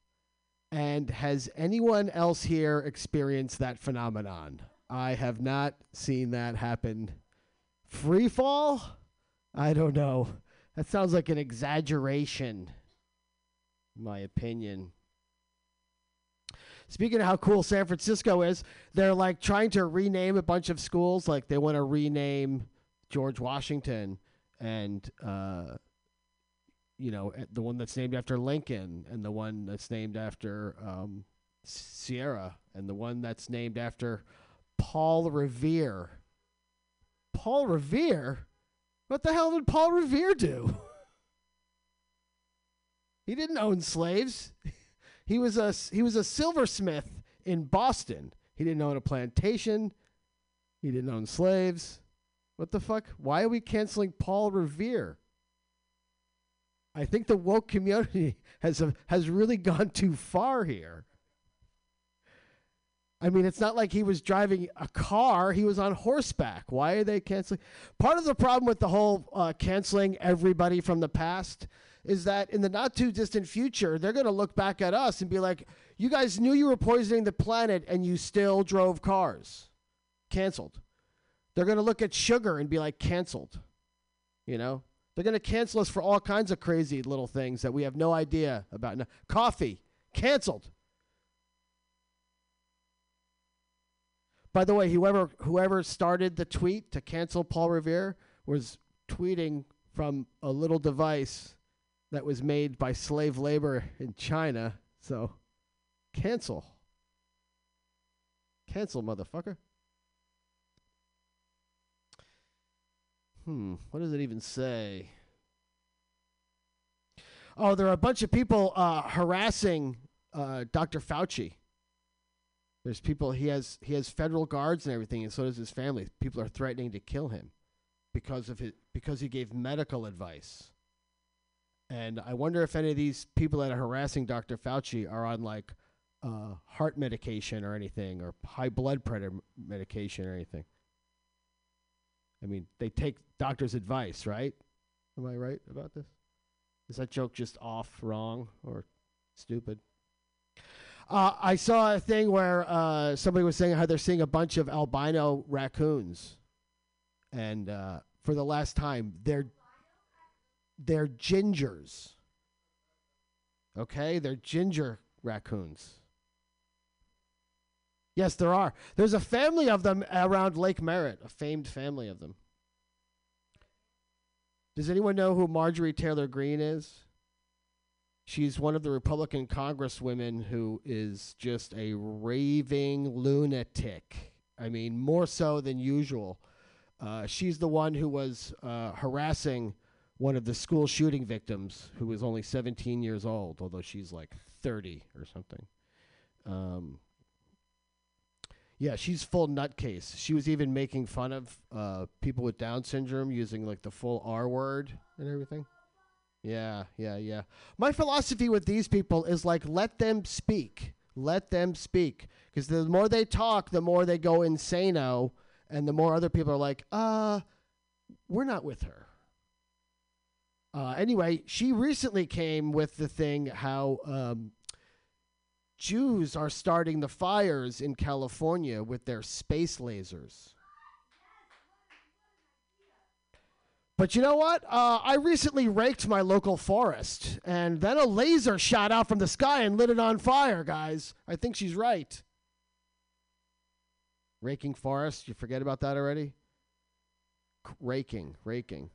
And has anyone else here experienced that phenomenon? I have not seen that happen. Free fall? I don't know. That sounds like an exaggeration, in my opinion. Speaking of how cool San Francisco is, they're like trying to rename a bunch of schools. Like they want to rename George Washington and uh, you know eh, the one that's named after Lincoln and the one that's named after um, Serra and the one that's named after Paul Revere. Paul Revere? What the hell did Paul Revere do? he didn't own slaves. He was a he was a silversmith in Boston. He didn't own a plantation. He didn't own slaves. What the fuck? Why are we canceling Paul Revere? I think the woke community has has really gone too far here. I mean, it's not like he was driving a car; he was on horseback. Why are they canceling? Part of the problem with the whole uh, canceling everybody from the past is that in the not too distant future, they're going to look back at us and be like, "You guys knew you were poisoning the planet, and you still drove cars." Canceled. They're going to look at sugar and be like, "Canceled." You know, they're going to cancel us for all kinds of crazy little things that we have no idea about. Coffee, canceled. By the way, whoever whoever started the tweet to cancel Paul Revere was tweeting from a little device that was made by slave labor in China. So, cancel. Cancel, motherfucker. Hmm, what does it even say? Oh, there are a bunch of people uh, harassing uh, Dr. Fauci. There's people he has he has federal guards and everything, and so does his family. People are threatening to kill him because of his because he gave medical advice. And I wonder if any of these people that are harassing Dr. Fauci are on like uh, heart medication or anything, or high blood pressure medication or anything. I mean, they take doctor's advice, right? Am I right about this? Is that joke just off, wrong, or stupid? Uh, I saw a thing where uh, somebody was saying how they're seeing a bunch of albino raccoons, and uh, for the last time, they're they're gingers. Okay, they're ginger raccoons. Yes, there are. There's a family of them around Lake Merritt, a famed family of them. Does anyone know who Marjorie Taylor Greene is? She's one of the Republican congresswomen who is just a raving lunatic. I mean, more so than usual. Uh, she's the one who was uh, harassing one of the school shooting victims who was only 17 years old, although she's like 30 or something. Um, yeah, she's full nutcase. She was even making fun of uh, people with Down syndrome using like the full R word and everything. Yeah, yeah, yeah. My philosophy with these people is like let them speak. Let them speak. Because the more they talk, the more they go insano, and the more other people are like, uh, we're not with her. Uh, anyway, she recently came with the thing how um, Jews are starting the fires in California with their space lasers. But you know what? Uh, I recently raked my local forest, and then a laser shot out from the sky and lit it on fire, guys. I think she's right. Raking forest, you forget about that already? Raking, raking.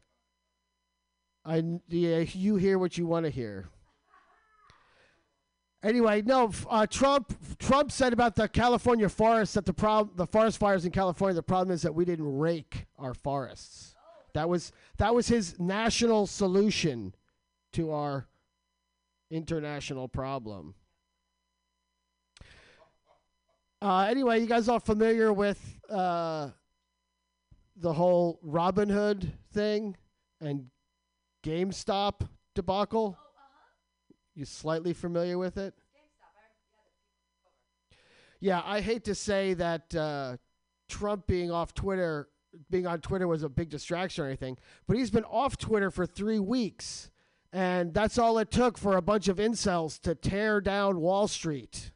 I, yeah, you hear what you want to hear. Anyway, no. Uh, Trump Trump said about the California forests that the problem, the forest fires in California, the problem is that we didn't rake our forests. That was that was his national solution to our international problem. Uh, anyway, you guys all familiar with uh, the whole Robinhood thing and GameStop debacle? You slightly familiar with it? Yeah, I hate to say that uh, Trump being off Twitter, being on Twitter was a big distraction or anything, but he's been off Twitter for three weeks, and that's all it took for a bunch of incels to tear down Wall Street.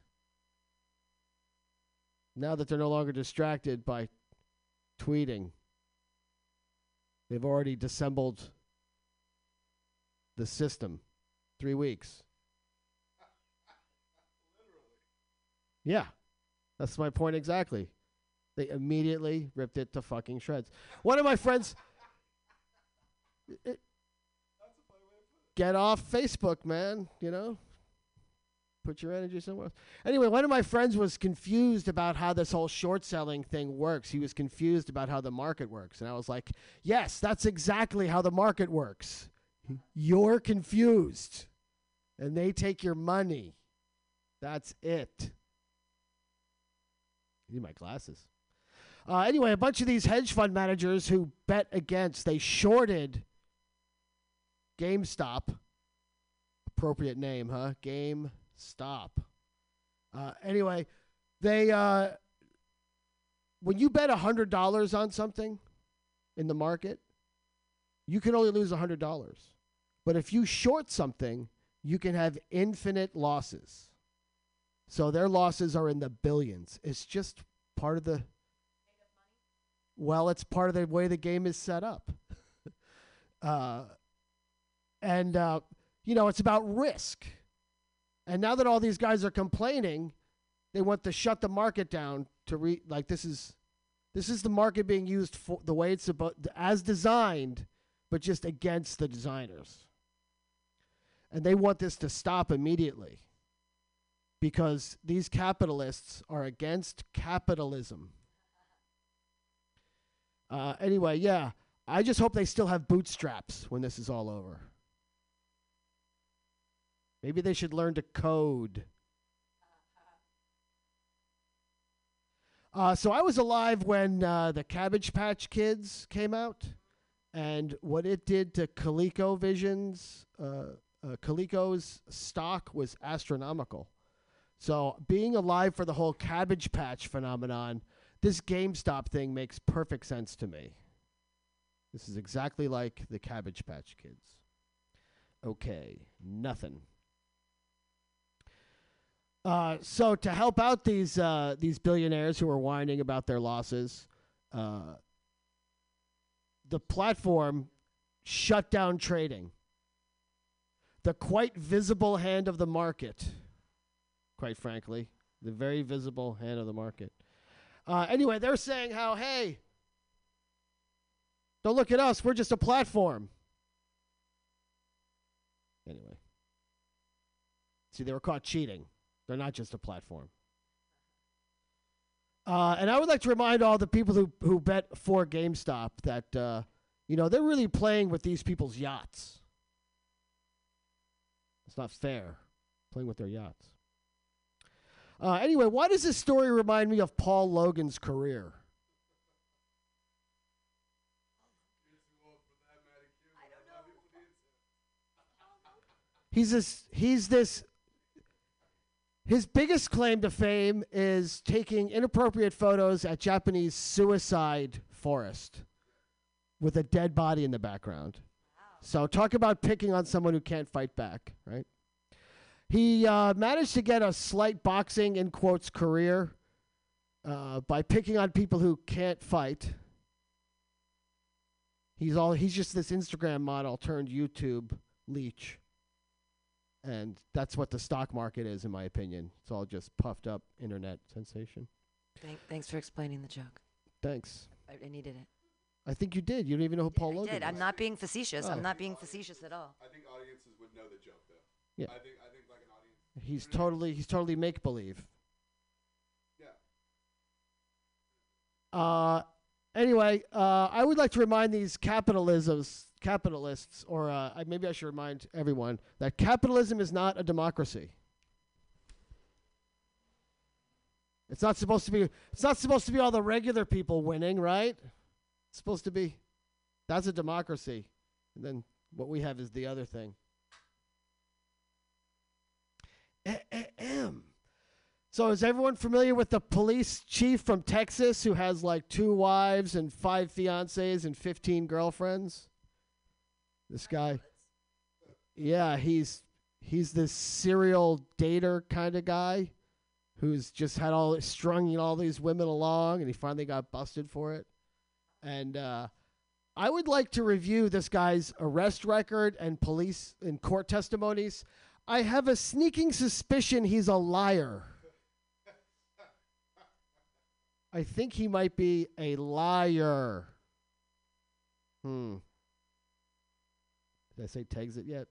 Now that they're no longer distracted by tweeting, they've already dissembled the system. Three weeks. Yeah, that's my point exactly. They immediately ripped it to fucking shreds. One of my friends. It- get off Facebook, man. You know, put your energy somewhere else. Anyway, one of my friends was confused about how this whole short selling thing works. He was confused about how the market works, and I was like, "Yes, that's exactly how the market works. You're confused, and they take your money. That's it." Need my glasses. Uh, anyway, a bunch of these hedge fund managers who bet against, they shorted GameStop. Appropriate name, huh? GameStop. Uh, anyway, they uh, when you bet hundred dollars on something in the market, you can only lose hundred dollars. But if you short something, you can have infinite losses. So their losses are in the billions. It's just part of the. Well, it's part of the way the game is set up. uh, and uh, you know it's about risk. And now that all these guys are complaining, they want to shut the market down to re like this is this is the market being used for the way it's about as designed, but just against the designers. And they want this to stop immediately because these capitalists are against capitalism. Uh, anyway, yeah, I just hope they still have bootstraps when this is all over. Maybe they should learn to code. Uh, so I was alive when uh, the Cabbage Patch Kids came out, and what it did to ColecoVision's, uh, uh, Coleco's stock was astronomical. So being alive for the whole Cabbage Patch phenomenon, this GameStop thing makes perfect sense to me. This is exactly like the Cabbage Patch Kids. Okay, nothing. Uh, so to help out these uh, these billionaires who are whining about their losses, uh, the platform shut down trading. The quite visible hand of the market, quite frankly, the very visible hand of the market. Uh, anyway, they're saying how hey, don't look at us, we're just a platform. Anyway, see, they were caught cheating. They're not just a platform. Uh, and I would like to remind all the people who, who bet for GameStop that, uh, you know, they're really playing with these people's yachts. It's not fair, playing with their yachts. Uh, anyway, why does this story remind me of Paul Logan's career? He's this. He's this his biggest claim to fame is taking inappropriate photos at Japanese suicide forest with a dead body in the background. So talk about picking on someone who can't fight back, right? He uh, managed to get a slight boxing in quotes career uh, by picking on people who can't fight. He's all he's just this Instagram model turned YouTube leech. And that's what the stock market is, in my opinion. It's all just puffed up internet sensation. Thank, thanks for explaining the joke. Thanks. I, I needed it. I think you did. You don't even know who Paul I Logan did. is. I'm not being facetious. Oh. I'm not being facetious at all. I think audiences would know the joke though. Yeah. I think I think like an audience. He's totally he's totally make believe. Yeah. Uh, anyway, uh, I would like to remind these capitalisms, capitalists, or uh, maybe I should remind everyone that capitalism is not a democracy. It's not supposed to be. It's not supposed to be all the regular people winning, right? Supposed to be. That's a democracy, and then what we have is the other thing. Ahem. So is everyone familiar with the police chief from Texas who has like two wives and five fiancées and 15 girlfriends? This guy. Yeah, he's he's this serial dater kind of guy who's just had all strung all these women along and he finally got busted for it. And uh I would like to review this guy's arrest record and police and court testimonies. I have a sneaking suspicion he's a liar. I think he might be a liar. Hmm. Did I say Texit yet?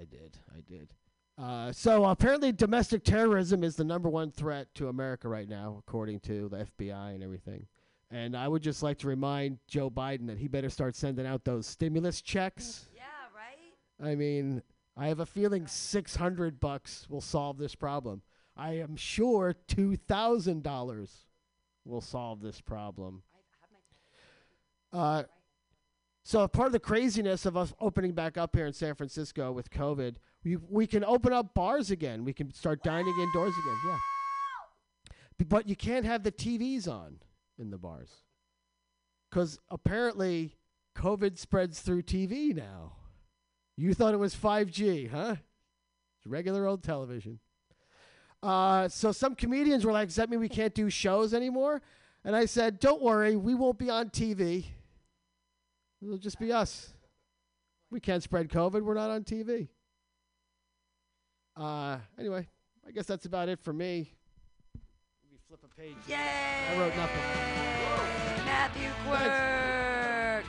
I did. I did. Uh, so apparently, domestic terrorism is the number one threat to America right now, according to the FBI and everything. And I would just like to remind Joe Biden that he better start sending out those stimulus checks. Yeah, right? I mean, I have a feeling 600 bucks will solve this problem. I am sure $2,000 will solve this problem. Uh, so part of the craziness of us opening back up here in San Francisco with COVID, we we can open up bars again. We can start dining indoors again. Yeah. But you can't have the TVs on in the bars. Cuz apparently COVID spreads through TV now. You thought it was 5G, huh? It's regular old television. Uh, so some comedians were like, "Does that mean we can't do shows anymore?" And I said, "Don't worry, we won't be on TV. It'll just be us. We can't spread COVID. We're not on TV." Uh, anyway, I guess that's about it for me. Let me flip a page. Yay! I wrote nothing. Matthew Quirk.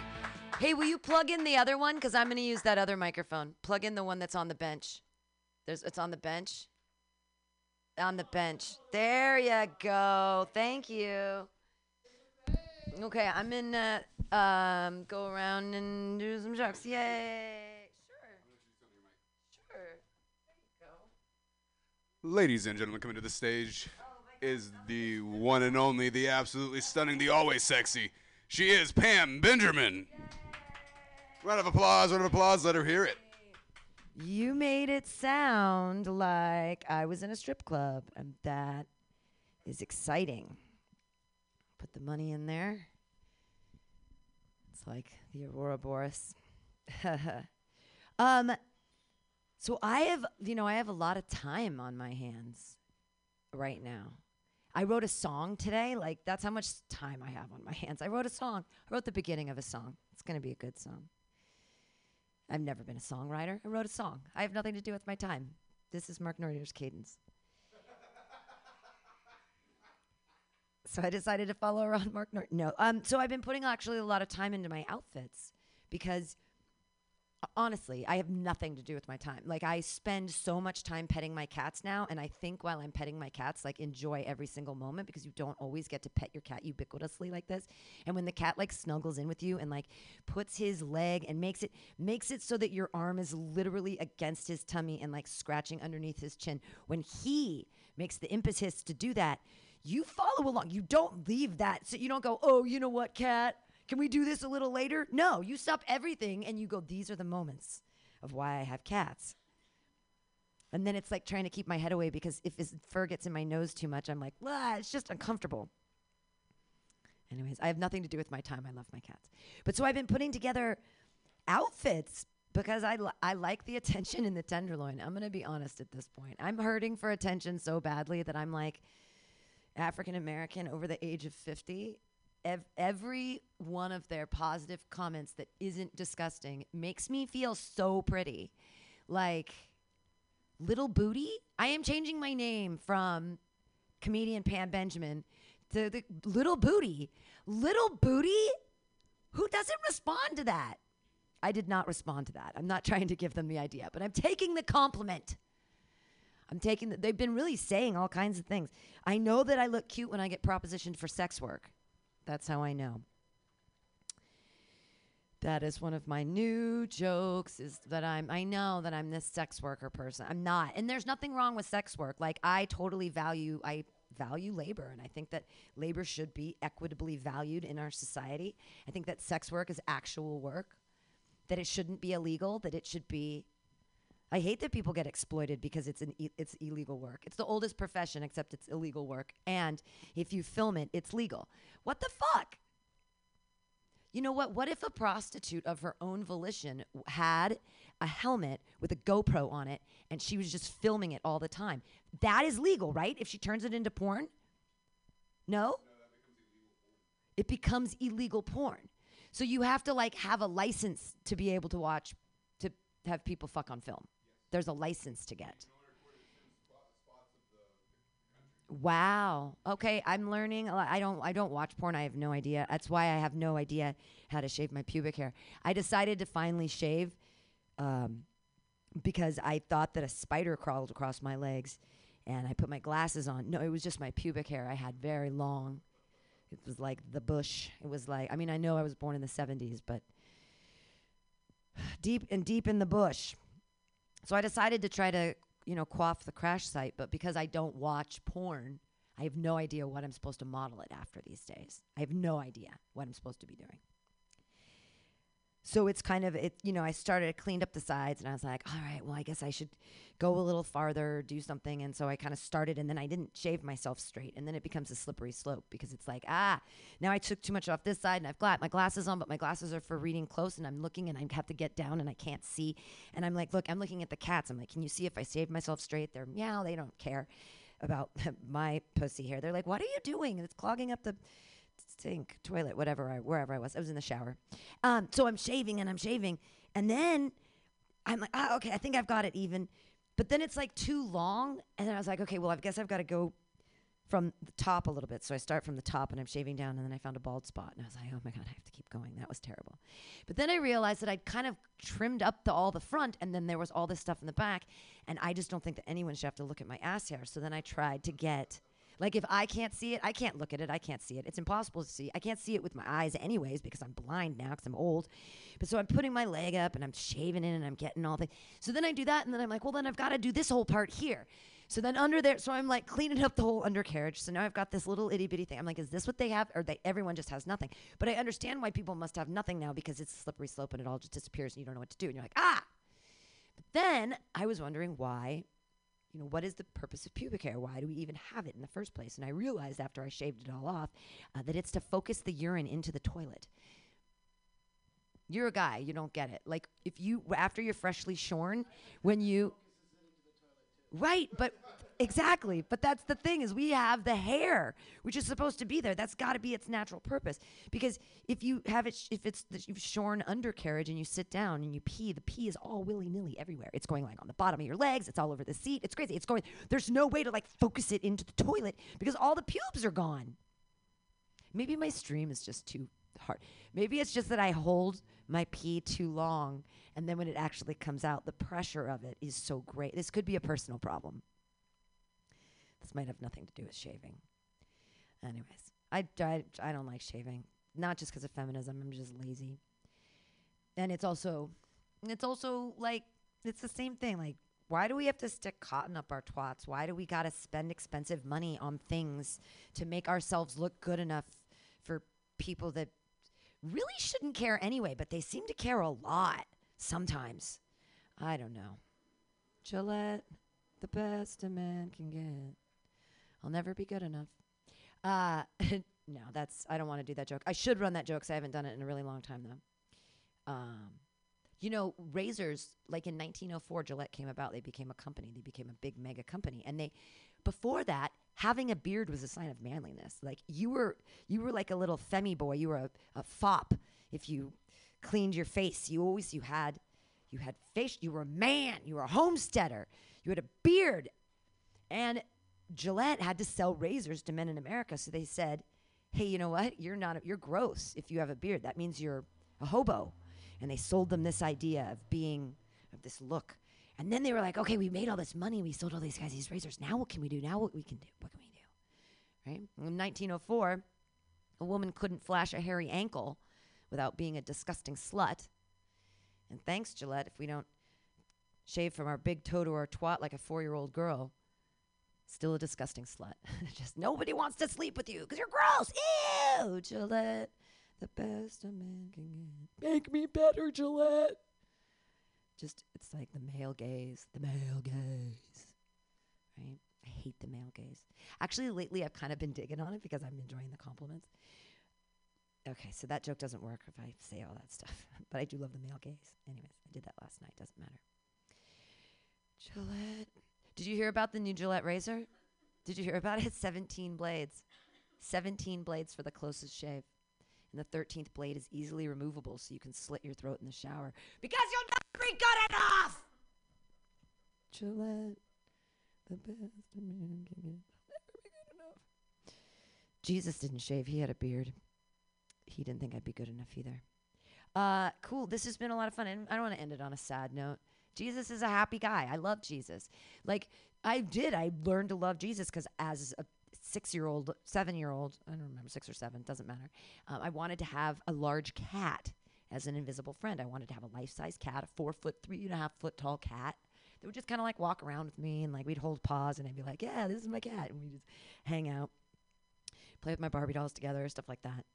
Hey, will you plug in the other one? Because I'm going to use that other microphone. Plug in the one that's on the bench. There's, it's on the bench. On the bench. There you go. Thank you. Okay, I'm in. Uh, um, go around and do some jokes. Yay! Ladies and gentlemen, coming to the stage is the one and only, the absolutely stunning, the always sexy. She is Pam Benjamin. Round of applause, round of applause, let her hear it. You made it sound like I was in a strip club, and that is exciting. Put the money in there. It's like the Aurora Boris. um, so I have, you know, I have a lot of time on my hands right now. I wrote a song today. Like that's how much time I have on my hands. I wrote a song. I wrote the beginning of a song. It's gonna be a good song. I've never been a songwriter. I wrote a song. I have nothing to do with my time. This is Mark Norrier's cadence. so I decided to follow around Mark Nor- No. Um, so I've been putting actually a lot of time into my outfits because honestly, I have nothing to do with my time. Like I spend so much time petting my cats now, and I think while I'm petting my cats, like enjoy every single moment because you don't always get to pet your cat ubiquitously like this. And when the cat like snuggles in with you and like puts his leg and makes it makes it so that your arm is literally against his tummy and like scratching underneath his chin, when he makes the impetus to do that, you follow along. You don't leave that. So you don't go, oh, you know what, cat? Can we do this a little later? No, you stop everything and you go, these are the moments of why I have cats. And then it's like trying to keep my head away because if his fur gets in my nose too much, I'm like, it's just uncomfortable. Anyways, I have nothing to do with my time. I love my cats. But so I've been putting together outfits because I, li- I like the attention in the tenderloin. I'm going to be honest at this point. I'm hurting for attention so badly that I'm like African American over the age of 50. Ev- every one of their positive comments that isn't disgusting makes me feel so pretty. Like, Little Booty? I am changing my name from comedian Pam Benjamin to the Little Booty. Little Booty? Who doesn't respond to that? I did not respond to that. I'm not trying to give them the idea, but I'm taking the compliment. I'm taking the, they've been really saying all kinds of things. I know that I look cute when I get propositioned for sex work. That's how I know. That is one of my new jokes is that I'm I know that I'm this sex worker person. I'm not. And there's nothing wrong with sex work. Like I totally value I value labor and I think that labor should be equitably valued in our society. I think that sex work is actual work. That it shouldn't be illegal, that it should be I hate that people get exploited because it's an e- it's illegal work. It's the oldest profession except it's illegal work and if you film it, it's legal. What the fuck? You know what? What if a prostitute of her own volition had a helmet with a GoPro on it and she was just filming it all the time? That is legal, right? If she turns it into porn? No? It becomes illegal porn. So you have to like have a license to be able to watch to have people fuck on film. There's a license to get. Wow. Okay, I'm learning. a lot. I don't. I don't watch porn. I have no idea. That's why I have no idea how to shave my pubic hair. I decided to finally shave, um, because I thought that a spider crawled across my legs, and I put my glasses on. No, it was just my pubic hair. I had very long. It was like the bush. It was like. I mean, I know I was born in the '70s, but deep and deep in the bush. So I decided to try to, you know, quaff the crash site, but because I don't watch porn, I have no idea what I'm supposed to model it after these days. I have no idea what I'm supposed to be doing. So it's kind of it, you know, I started cleaned up the sides and I was like, all right, well, I guess I should go a little farther, do something. And so I kind of started and then I didn't shave myself straight. And then it becomes a slippery slope because it's like, ah, now I took too much off this side and I've got my glasses on, but my glasses are for reading close and I'm looking and I have to get down and I can't see. And I'm like, look, I'm looking at the cats. I'm like, can you see if I shaved myself straight? They're meow, they don't care about my pussy hair. They're like, what are you doing? It's clogging up the sink, toilet, whatever I wherever I was. I was in the shower. Um, so I'm shaving and I'm shaving, and then I'm like, ah, okay, I think I've got it even. But then it's like too long, and then I was like, okay, well, I guess I've got to go from the top a little bit. So I start from the top and I'm shaving down, and then I found a bald spot, and I was like, oh my god, I have to keep going. That was terrible. But then I realized that I'd kind of trimmed up the all the front, and then there was all this stuff in the back, and I just don't think that anyone should have to look at my ass hair. So then I tried to get like if I can't see it, I can't look at it. I can't see it. It's impossible to see. I can't see it with my eyes anyways because I'm blind now because I'm old. But so I'm putting my leg up and I'm shaving it and I'm getting all the. So then I do that and then I'm like, well then I've got to do this whole part here. So then under there, so I'm like cleaning up the whole undercarriage. So now I've got this little itty bitty thing. I'm like, is this what they have, or they everyone just has nothing? But I understand why people must have nothing now because it's a slippery slope and it all just disappears and you don't know what to do. And you're like, ah. But then I was wondering why you know, what is the purpose of pubic hair? Why do we even have it in the first place? And I realized after I shaved it all off uh, that it's to focus the urine into the toilet. You're a guy, you don't get it. Like if you after you're freshly shorn, when you Right, but exactly. But that's the thing is we have the hair, which is supposed to be there. That's got to be its natural purpose. Because if you have it, sh- if it's the, you've shorn undercarriage and you sit down and you pee, the pee is all willy nilly everywhere. It's going like on the bottom of your legs. It's all over the seat. It's crazy. It's going. There's no way to like focus it into the toilet because all the pubes are gone. Maybe my stream is just too hard. Maybe it's just that I hold my pee too long, and then when it actually comes out, the pressure of it is so great. This could be a personal problem. This might have nothing to do with shaving. Anyways, I, I, I don't like shaving. Not just because of feminism. I'm just lazy. And it's also, it's also like, it's the same thing. Like, why do we have to stick cotton up our twats? Why do we got to spend expensive money on things to make ourselves look good enough for people that really shouldn't care anyway, but they seem to care a lot sometimes. I don't know. Gillette, the best a man can get. I'll never be good enough. Uh, no, that's I don't want to do that joke. I should run that joke because I haven't done it in a really long time though. Um, you know, razors like in 1904, Gillette came about. They became a company. They became a big mega company, and they before that having a beard was a sign of manliness. Like you were you were like a little femi boy. You were a, a fop. If you cleaned your face you always you had you had face you were a man. You were a homesteader. You had a beard. And gillette had to sell razors to men in america. So they said hey you know what? You're not a, you're gross if you have a beard. That means you're a hobo. And they sold them this idea of being of this look and then they were like, okay, we made all this money. We sold all these guys these razors. Now what can we do? Now what we can do? What can we do? Right? In 1904, a woman couldn't flash a hairy ankle without being a disgusting slut. And thanks, Gillette, if we don't shave from our big toe to our twat like a four-year-old girl, still a disgusting slut. Just nobody wants to sleep with you because you're gross. Ew, Gillette, the best a man can get. Make me better, Gillette just it's like the male gaze, the male gaze, right? I hate the male gaze. Actually, lately I've kind of been digging on it because I'm enjoying the compliments. Okay, so that joke doesn't work if I say all that stuff, but I do love the male gaze. Anyways, I did that last night. Doesn't matter. Gillette. Did you hear about the new Gillette razor? Did you hear about it? 17 blades. 17 blades for the closest shave. And the 13th blade is easily removable so you can slit your throat in the shower because you'll be good enough. Gillette, the best a man can get. Never be good Jesus didn't shave. He had a beard. He didn't think I'd be good enough either. Uh, cool. This has been a lot of fun. And I don't want to end it on a sad note. Jesus is a happy guy. I love Jesus. Like, I did. I learned to love Jesus because as a six year old, seven year old, I don't remember, six or seven, doesn't matter. Um, I wanted to have a large cat as an invisible friend. I wanted to have a life size cat, a four foot, three and a half foot tall cat that would just kind of like walk around with me and like we'd hold paws and I'd be like, yeah, this is my cat. And we just hang out, play with my Barbie dolls together, stuff like that.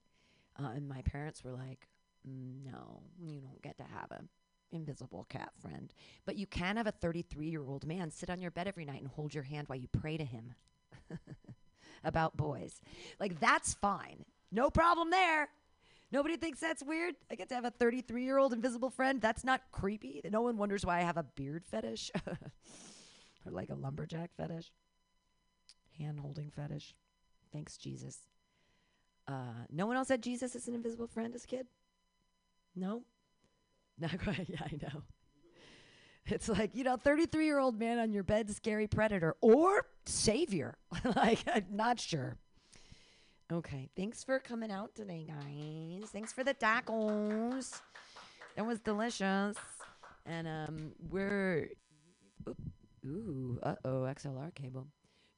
Uh, and my parents were like, "Mm, no, you don't get to have a invisible cat friend. But you can have a 33 year old man sit on your bed every night and hold your hand while you pray to him about boys. Like, that's fine. No problem there. Nobody thinks that's weird. I get to have a 33 year old invisible friend. That's not creepy. No one wonders why I have a beard fetish or like a lumberjack fetish, hand holding fetish. Thanks, Jesus. Uh, no one else had Jesus as an invisible friend as a kid? No? Not quite. Yeah, I know. It's like, you know, 33 year old man on your bed, scary predator, or savior. like, I'm not sure. Okay. Thanks for coming out today, guys. Thanks for the tacos. That was delicious. And um, we're. Ooh, uh oh, XLR cable.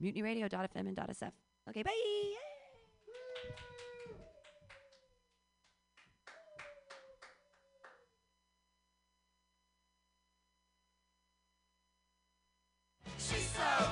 MutinyRadio.fm and .sf. Okay, bye. She's so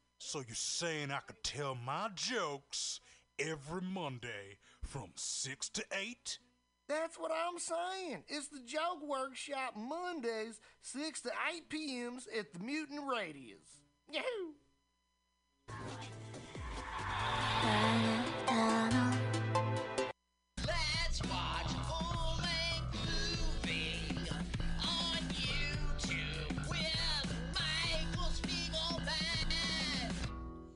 So you're saying I could tell my jokes every Monday from 6 to 8? That's what I'm saying. It's the Joke Workshop Mondays, 6 to 8 p.m.s at the Mutant Radius. Yahoo!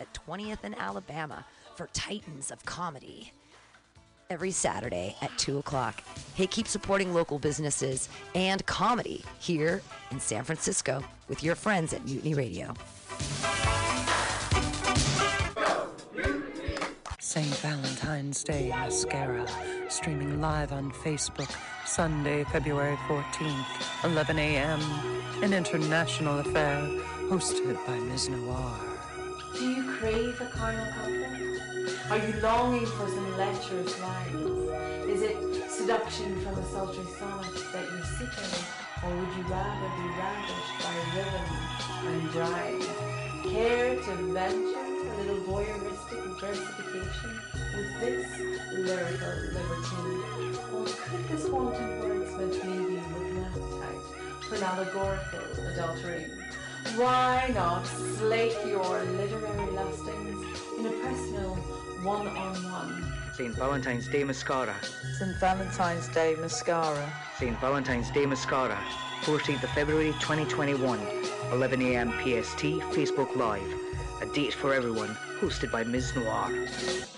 at 20th and Alabama for Titans of Comedy every Saturday at 2 o'clock. Hey, keep supporting local businesses and comedy here in San Francisco with your friends at Mutiny Radio. St. Valentine's Day Mascara, streaming live on Facebook, Sunday, February 14th, 11 a.m. An international affair hosted by Ms. Noir. Crave a carnal couplet? Are you longing for some lecherous lines? Is it seduction from a sultry sonnet that you're seeking? Or would you rather be ravished by rhythm and rhyme? Care to venture a little voyeuristic versification with this lyrical libertine? Or could this wanton wordsmith leave you with an appetite for an allegorical adultering? Why not slake your literary lustings in a personal one-on-one? St. Valentine's Day Mascara. St. Valentine's Day Mascara. St. Valentine's Day Mascara. 14th of February 2021. 11 a.m. PST. Facebook Live. A date for everyone. Hosted by Ms. Noir.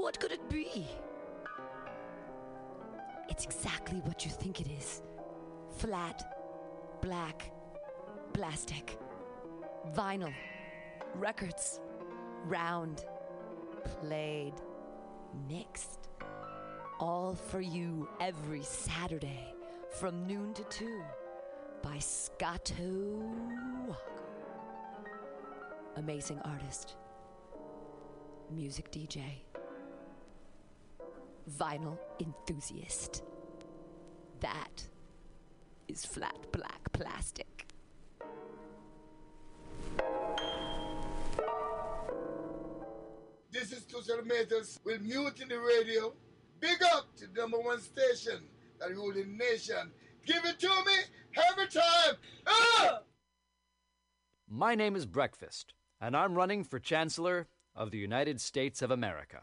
What could it be? It's exactly what you think it is flat, black, plastic, vinyl, records, round, played, mixed. All for you every Saturday from noon to 2. by Scotto Walker. Amazing artist, music DJ, vinyl enthusiast. That is flat black plastic. This is Tushar Metals with Mutiny Radio. Big up to the number one station that rule the nation. Give it to me every time. Ah! My name is Breakfast, and I'm running for Chancellor of the United States of America.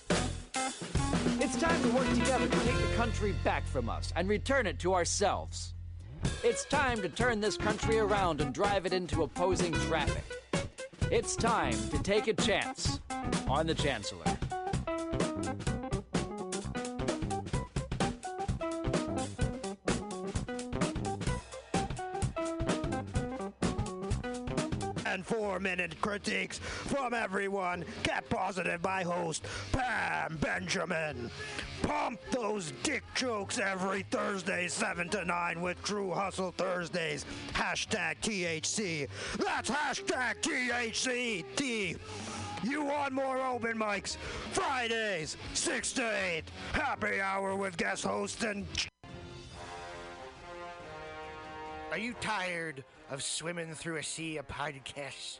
It's time to work together to take the country back from us and return it to ourselves. It's time to turn this country around and drive it into opposing traffic. It's time to take a chance on the Chancellor. Minute critiques from everyone. Kept positive by host Pam Benjamin. Pump those dick jokes every Thursday, 7 to 9 with True Hustle Thursdays. Hashtag THC. That's hashtag THC. T. You want more open mics? Fridays, 6 to 8. Happy hour with guest host and. Are you tired of swimming through a sea of podcasts?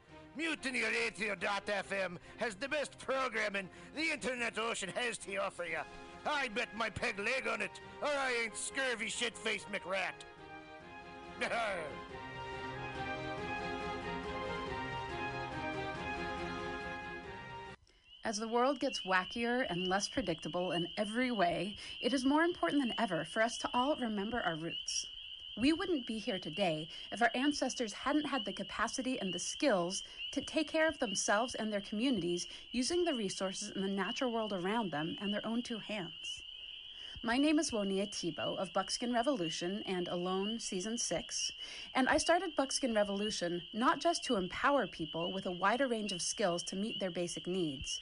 MutinyRadio.fm has the best programming the internet ocean has to offer you. I bet my peg leg on it, or I ain't scurvy shit-faced McRat. As the world gets wackier and less predictable in every way, it is more important than ever for us to all remember our roots. We wouldn't be here today if our ancestors hadn't had the capacity and the skills to take care of themselves and their communities using the resources in the natural world around them and their own two hands. My name is Woniya Thibeault of Buckskin Revolution and Alone Season 6, and I started Buckskin Revolution not just to empower people with a wider range of skills to meet their basic needs,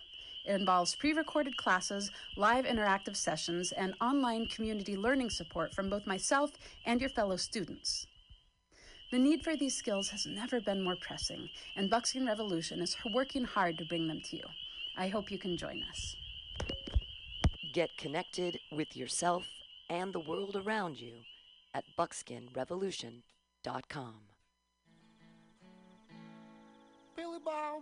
It involves pre recorded classes, live interactive sessions, and online community learning support from both myself and your fellow students. The need for these skills has never been more pressing, and Buckskin Revolution is working hard to bring them to you. I hope you can join us. Get connected with yourself and the world around you at buckskinrevolution.com. Billy Bob,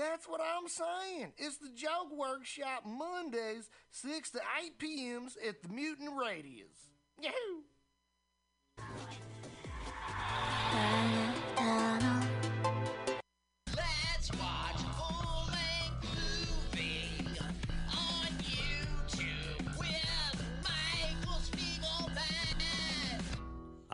That's what I'm saying. It's the Joke Workshop Mondays, 6 to 8 p.m.s at the Mutant Radius. Yahoo!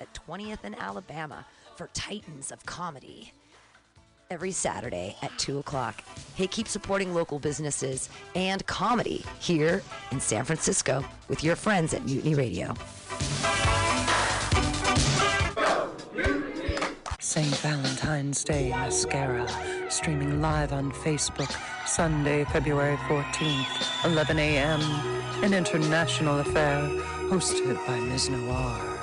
at 20th and Alabama for Titans of Comedy every Saturday at 2 o'clock. Hey, keep supporting local businesses and comedy here in San Francisco with your friends at Mutiny Radio. St. Valentine's Day Mascara, streaming live on Facebook, Sunday, February 14th, 11 a.m. An international affair hosted by Ms. Noir.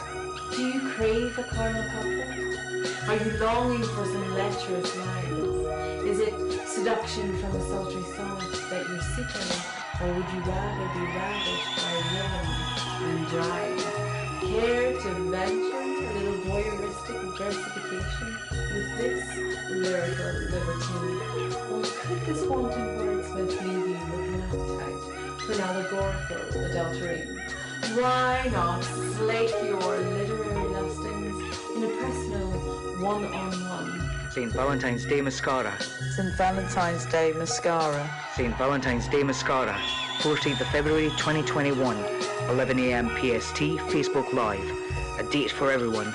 Crave a carnal couplet? Are you longing for some lecherous lines? Is it seduction from a sultry song that you're seeking? Or would you rather be ravished by a rhythm and drive? Care to venture a little voyeuristic versification with this lyrical libertine? Or could this wanton wordsmith leave you with an appetite for an allegorical adultery? Why not slake your literary lustings in a personal one-on-one? St. Valentine's Day Mascara. St. Valentine's Day Mascara. St. Valentine's Day Mascara. 14th of February 2021. 11am PST, Facebook Live. A date for everyone